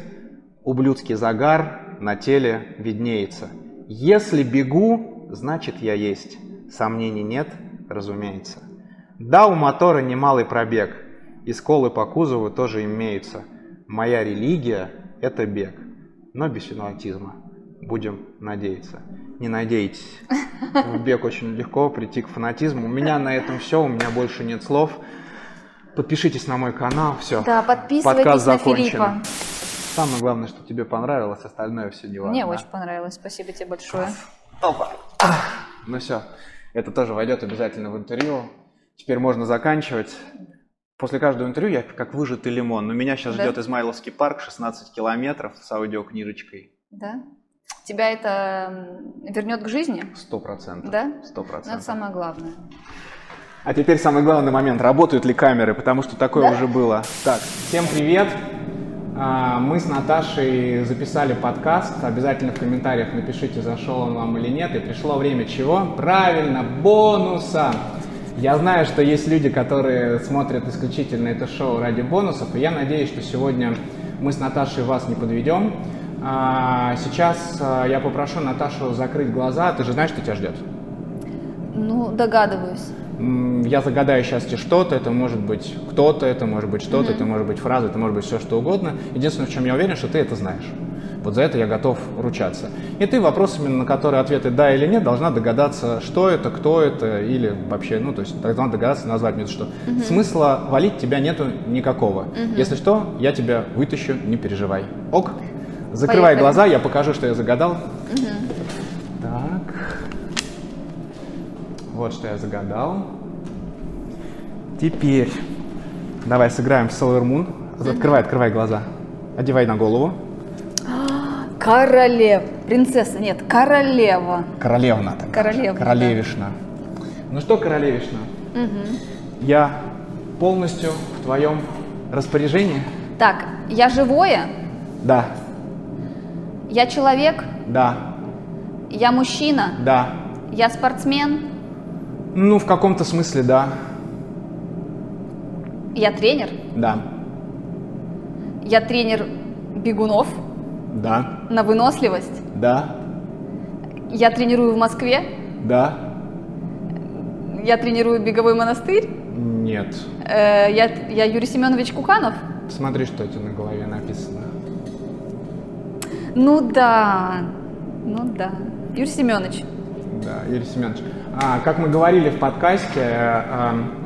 Speaker 1: ублюдский загар на теле виднеется. Если бегу, значит я есть. Сомнений нет, разумеется. Да, у мотора немалый пробег, и сколы по кузову тоже имеются. Моя религия – это бег, но без фанатизма. Будем надеяться не надейтесь. В бег очень легко прийти к фанатизму. У меня на этом все, у меня больше нет слов. Подпишитесь на мой канал, все.
Speaker 2: Да, подписывайтесь Подкаст на закончен. Филиппа.
Speaker 1: Самое главное, что тебе понравилось, остальное все не важно.
Speaker 2: Мне очень понравилось, спасибо тебе большое.
Speaker 1: Опа. Ну все, это тоже войдет обязательно в интервью. Теперь можно заканчивать. После каждого интервью я как выжатый лимон. Но меня сейчас да? ждет Измайловский парк, 16 километров с аудиокнижечкой.
Speaker 2: Да? тебя это вернет к жизни?
Speaker 1: Сто процентов.
Speaker 2: Да?
Speaker 1: Сто процентов.
Speaker 2: Это самое главное.
Speaker 1: А теперь самый главный момент. Работают ли камеры? Потому что такое да? уже было. Так, всем привет. А, мы с Наташей записали подкаст. Обязательно в комментариях напишите, зашел он вам или нет. И пришло время чего? Правильно, бонуса! Я знаю, что есть люди, которые смотрят исключительно это шоу ради бонусов, и я надеюсь, что сегодня мы с Наташей вас не подведем. А, сейчас а, я попрошу Наташу закрыть глаза. Ты же знаешь, что тебя ждет?
Speaker 2: Ну, догадываюсь.
Speaker 1: Я загадаю сейчас тебе что-то, это может быть кто-то, это может быть что-то, mm-hmm. это может быть фраза, это может быть все что угодно. Единственное, в чем я уверен, что ты это знаешь. Вот за это я готов ручаться. И ты вопросами, на которые ответы да или нет, должна догадаться, что это, кто это, или вообще, ну, то есть должна догадаться, назвать мне что. Угу. Смысла валить тебя нету никакого. Угу. Если что, я тебя вытащу, не переживай. Ок? Закрывай Поехали. глаза, я покажу, что я загадал. Угу. Так. Вот что я загадал. Теперь давай сыграем в Sailor Moon. Открывай, открывай глаза. Одевай на голову.
Speaker 2: Королев. Принцесса, нет, королева.
Speaker 1: Королевна. Так
Speaker 2: Королевна.
Speaker 1: Королевишна. Да. Ну что, королевишна? Угу. Я полностью в твоем распоряжении.
Speaker 2: Так, я живое?
Speaker 1: Да.
Speaker 2: Я человек?
Speaker 1: Да.
Speaker 2: Я мужчина?
Speaker 1: Да.
Speaker 2: Я спортсмен?
Speaker 1: Ну, в каком-то смысле, да.
Speaker 2: Я тренер?
Speaker 1: Да.
Speaker 2: Я тренер бегунов?
Speaker 1: Да.
Speaker 2: На выносливость?
Speaker 1: Да.
Speaker 2: Я тренирую в Москве?
Speaker 1: Да.
Speaker 2: Я тренирую беговой монастырь?
Speaker 1: Нет.
Speaker 2: Э, я, я Юрий Семенович Куканов?
Speaker 1: Смотри, что это на голове написано.
Speaker 2: Ну да, ну да. Юрий Семенович.
Speaker 1: Да, Юрий Семенович. А, как мы говорили в подкасте, э,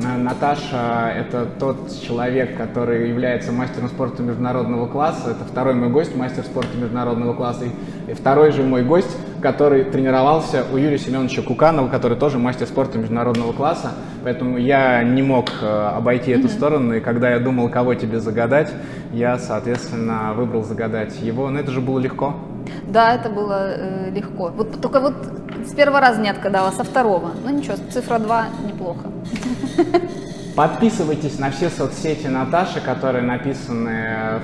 Speaker 1: э, Наташа – это тот человек, который является мастером спорта международного класса. Это второй мой гость, мастер спорта международного класса. И второй же мой гость, который тренировался у Юрия Семеновича Куканова, который тоже мастер спорта международного класса. Поэтому я не мог э, обойти эту сторону. И когда я думал, кого тебе загадать, я, соответственно, выбрал загадать его. Но это же было легко.
Speaker 2: Да, это было э, легко. Вот только вот с первого раза не отгадала, со второго. Ну ничего, цифра 2 неплохо.
Speaker 1: Подписывайтесь на все соцсети Наташи, которые написаны,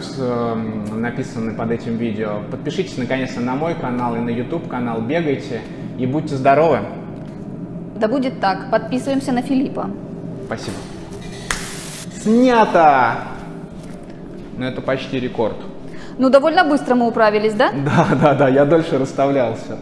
Speaker 1: написаны под этим видео. Подпишитесь наконец-то на мой канал и на YouTube канал. Бегайте и будьте здоровы.
Speaker 2: Да будет так. Подписываемся на Филиппа.
Speaker 1: Спасибо. Снято! Ну это почти рекорд.
Speaker 2: Ну довольно быстро мы управились, да?
Speaker 1: Да, да, да, я дольше расставлялся.